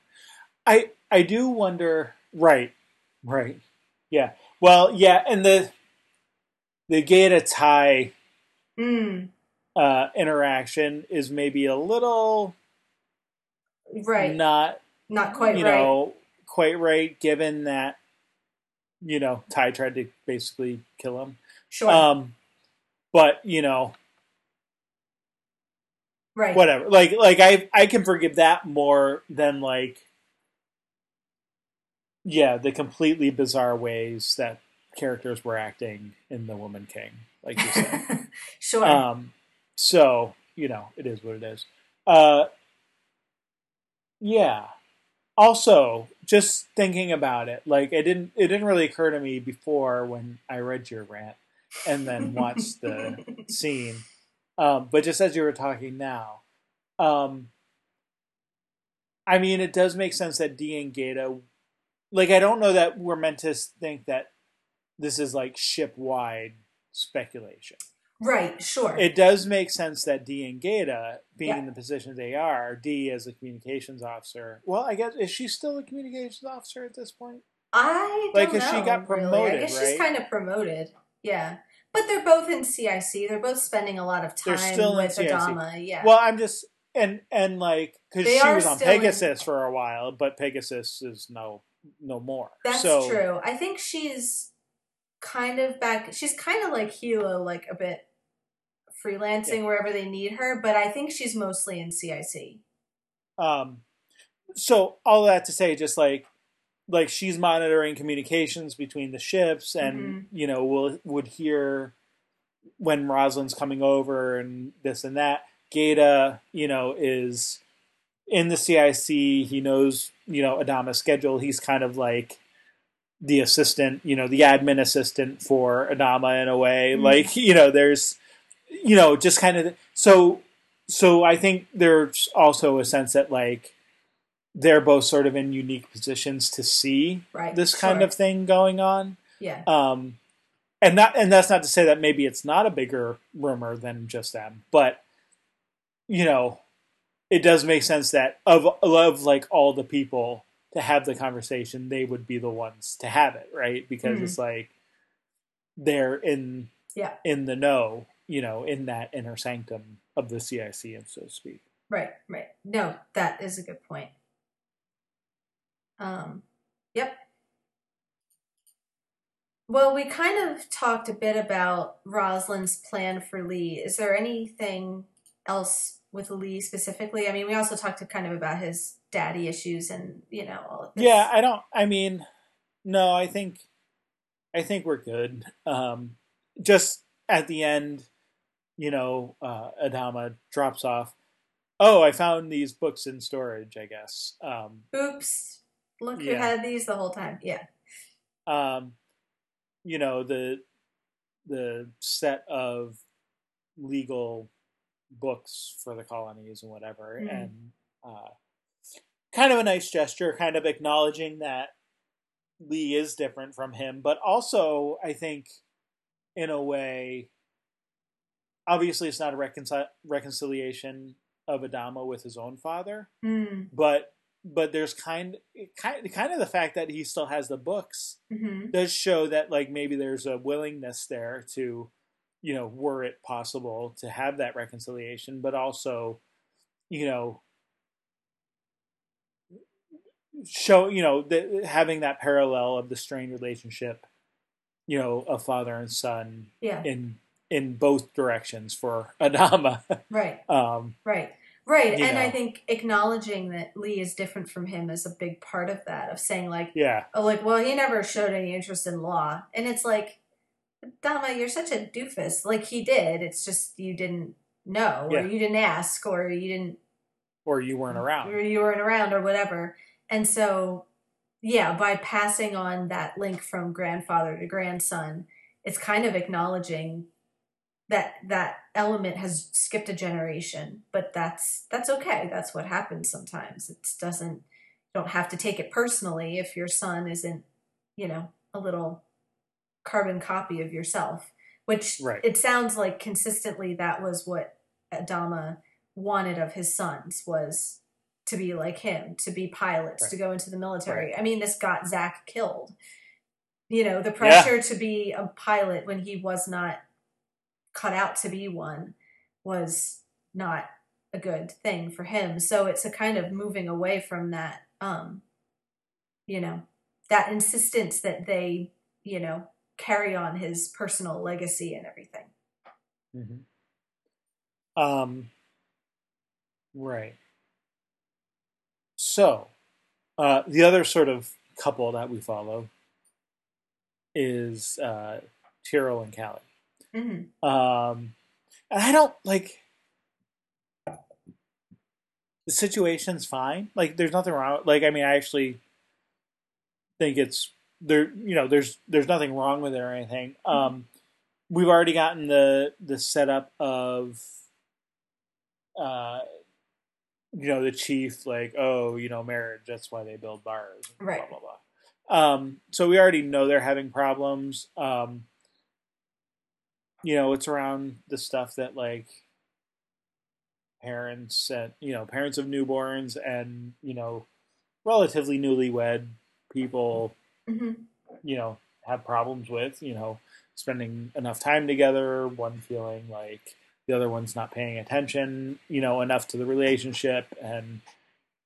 I I do wonder right, right. Yeah. Well, yeah, and the the Gaeta Tigh Mm, uh, interaction is maybe a little right. not Not quite you right. know quite right given that you know Tigh tried to basically kill him sure. um but you know right. whatever like like I I can forgive that more than like yeah the completely bizarre ways that characters were acting in the Woman King like you said sure. Um, so you know, it is what it is. Uh, yeah. Also, just thinking about it, like it didn't it didn't really occur to me before when I read your rant and then watched the scene. Um, but just as you were talking now, um, I mean, it does make sense that Dee and Gaeta, like, I don't know that we're meant to think that this is like ship wide speculation right. Sure. it does make sense that Dee and Gaeta, being Yeah. in the position they are, Dee as a communications officer. Well, I guess is she still a communications officer at this point? I don't Like, know. she got really. I promoted, guess right? she's kind of promoted. Yeah, but they're both in CIC. They're both spending a lot of time They're still in with CIC. Adama. Yeah. Well, I'm just and and like because she was on still in- Pegasus for a while, but Pegasus is no no more. That's so, true. I think she's kind of back. She's kind of like Helo, like a bit freelancing wherever they need her. But I think she's mostly in CIC. Um, so all that to say, just like like she's monitoring communications between the ships, and Mm-hmm. you know will would hear when Roslin's coming over and this and that. Gaeta, you know, is in the CIC. He knows you know Adama's schedule. He's kind of like the assistant, you know, the admin assistant for Adama in a way. Mhm. Like you know, there's you know just kind of so so I think there's also a sense that like they're both sort of in unique positions to see Right. this kind Sure. of thing going on. Yeah. Um, and not and that's not to say that maybe it's not a bigger rumor than just them, but you know, it does make sense that of of like all the people to have the conversation, they would be the ones to have it, right? Because Mhm. it's like they're in Yeah. in the know, you know, in that inner sanctum of the CIC, and so to speak. Right. Right. No, that is a good point. Um. Yep. Well, we kind of talked a bit about Roslin's plan for Lee. Is there anything else with Lee specifically? I mean, we also talked kind of about his daddy issues and you know all of this. Yeah, I don't. I mean, no, I think, I think we're good. Um, just at the end, you know, uh, Adama drops off. Oh, I found these books in storage. I guess. Um, Oops! Look who Yeah. had these the whole time. Yeah. um, you know the the set of legal books for the colonies and whatever, Mhm. and uh, kind of a nice gesture, kind of acknowledging that Lee is different from him, but also I think in a way, obviously it's not a reconcil- reconciliation of Adama with his own father, Mm. but but there's kind kind kind of the fact that he still has the books hmm does show that like maybe there's a willingness there to you know were it possible to have that reconciliation but also you know show you know the, having that parallel of the strained relationship you know of father and son Yeah. in in both directions for adama Right. um Right. Right. And I think acknowledging that Lee is different from him is a big part of that, of saying, like, yeah oh, like, well, he never showed any interest in law. And it's like, Dama, you're such a doofus. Like, he did. It's just you didn't know, or you didn't ask, or you didn't, or you weren't around or you weren't around, or whatever. And so, yeah, by passing on that link from grandfather to grandson, it's kind of acknowledging that that element has skipped a generation but that's that's okay. That's what happens sometimes. It doesn't you don't have to take it personally if your son isn't you know a little carbon copy of yourself which Right. it sounds like consistently that was what adama wanted of his sons was to be like him to be pilots to go into the military. Right. i mean this got Zak killed. You know the pressure to be a pilot when he was not cut out to be one was not a good thing for him. So it's a kind of moving away from that, um, you know, that insistence that they, you know, carry on his personal legacy and everything. hmm Um, right. So, uh, the other sort of couple that we follow is uh, Tyrol and Cally. Hmm Um, and I don't like the situation's fine. Like, there's nothing wrong. Like, I mean, I actually think it's there. You know, there's there's nothing wrong with it or anything. Um, we've already gotten the the setup of, uh, you know, the chief like, oh, you know, marriage. That's why they build bars. Right. Blah blah blah. Um, so we already know they're having problems. Um, you know, it's around the stuff that like parents and you know parents of newborns and you know relatively newlywed people hmm you know have problems with you know spending enough time together one feeling like the other one's not paying attention you know enough to the relationship and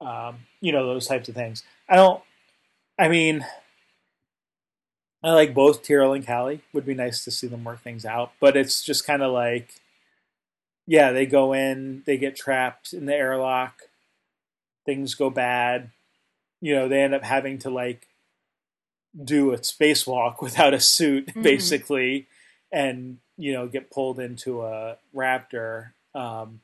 um, you know those types of things. I don't i mean i like both tyrol and cally. Would be nice to see them work things out but it's just kind of like yeah they go in they get trapped in the airlock things go bad. You know they end up having to like do a spacewalk without a suit Mhm. basically and you know get pulled into a raptor. Um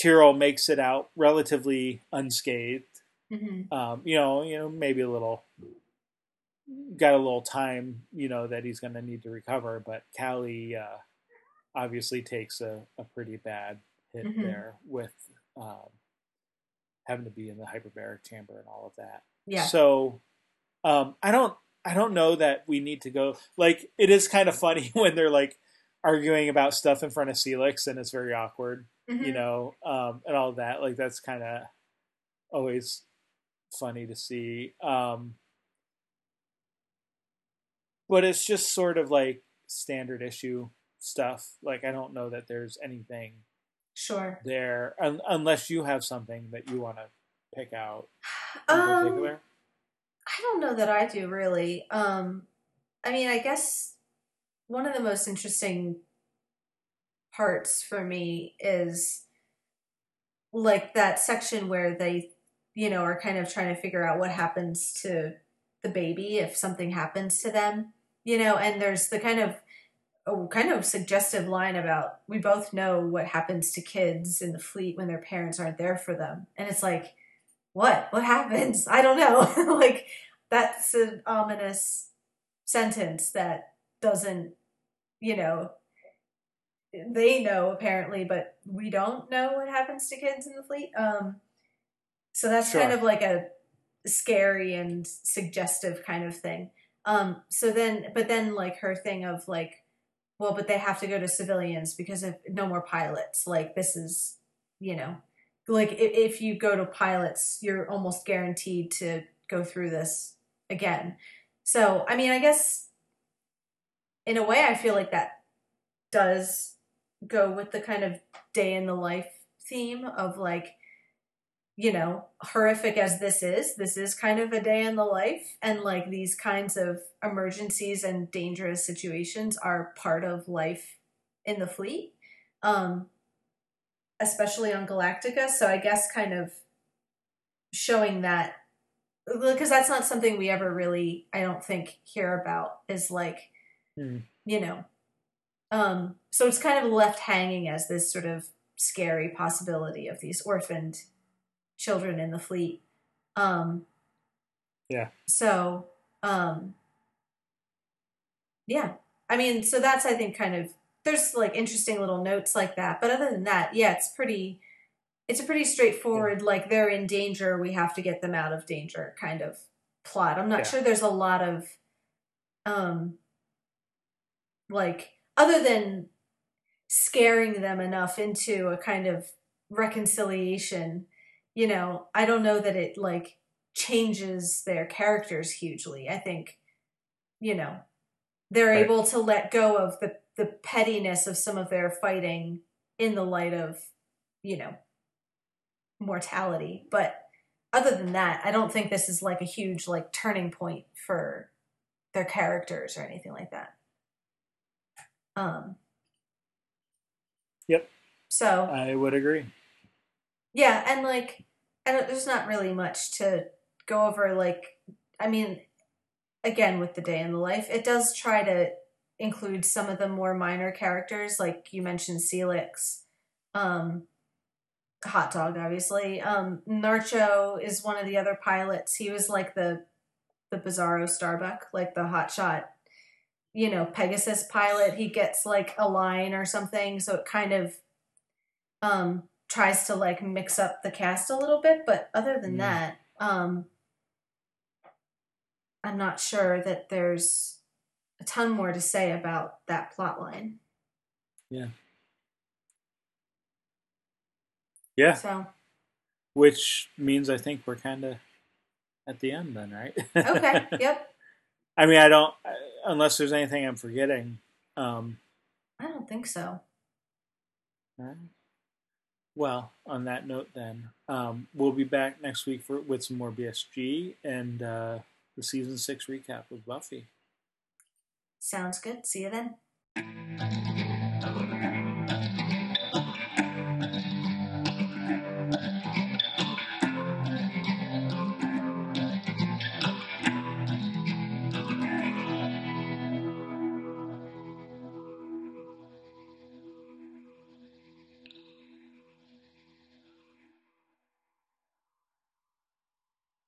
Tyrol makes it out relatively unscathed. Hmm um you know you know maybe a little got a little time you know that he's going to need to recover but Cally uh obviously takes a, a pretty bad hit Mhm. there with um having to be in the hyperbaric chamber and all of that Yeah. so um, I don't I don't know that we need to go like it is kind of funny when they're like arguing about stuff in front of Seelix and it's very awkward, Mhm. you know, um, and all that. Like that's kind of always funny to see. Um, but it's just sort of like standard issue stuff. Like I don't know that there's anything Sure. there un- unless you have something that you want to pick out in Um, particular. I don't know that I do really. Um, I mean, I guess one of the most interesting parts for me is like that section where they you know are kind of trying to figure out what happens to the baby if something happens to them you know and there's the kind of a kind of suggestive line about we both know what happens to kids in the fleet when their parents aren't there for them. And it's like what? What happens? I don't know. Like that's an ominous sentence that doesn't you know they know apparently but we don't know what happens to kids in the fleet. Um so that's Sure. kind of like a scary and suggestive kind of thing um so then but then like her thing of like well but they have to go to civilians because of no more pilots. Like this is you know like if, if you go to pilots you're almost guaranteed to go through this again. So i mean i guess in a way i feel like that does go with the kind of day in the life theme of like you know horrific as this is this is kind of a day in the life and like these kinds of emergencies and dangerous situations are part of life in the fleet um especially on galactica so i guess kind of showing that because that's not something we ever really i don't think hear about is like Hmm. you know um so it's kind of left hanging as this sort of scary possibility of these orphaned children in the fleet. Um Yeah. so um yeah. I mean so that's i think kind of there's like interesting little notes like that. But other than that yeah it's pretty it's a pretty straightforward like they're in danger we have to get them out of danger kind of plot. I'm not Yeah. sure there's a lot of um like other than scaring them enough into a kind of reconciliation you know i don't know that it like changes their characters hugely i think you know they're Right. able to let go of the the pettiness of some of their fighting in the light of you know mortality but other than that i don't think this is like a huge like turning point for their characters or anything like that um Yep. so I would agree. Yeah, and like, and there's not really much to go over. Like, I mean, again, with the day in the life, it does try to include some of the more minor characters, like you mentioned, Seelix, um, Hot Dog, obviously. Um, Narcho is one of the other pilots. He was like the the Bizarro Starbuck, like the hotshot, you know, Pegasus pilot. He gets like a line or something, so it kind of um tries to like mix up the cast a little bit but other than Mm. that um i'm not sure that there's a ton more to say about that plot line Yeah, Yeah. so which means I think we're kind of at the end then, right? okay yep I mean, I don't unless there's anything I'm forgetting. Um, i don't think so all right. Well, on that note, then um, we'll be back next week for with some more BSG and uh, the season six recap with Buffy. sounds good see you then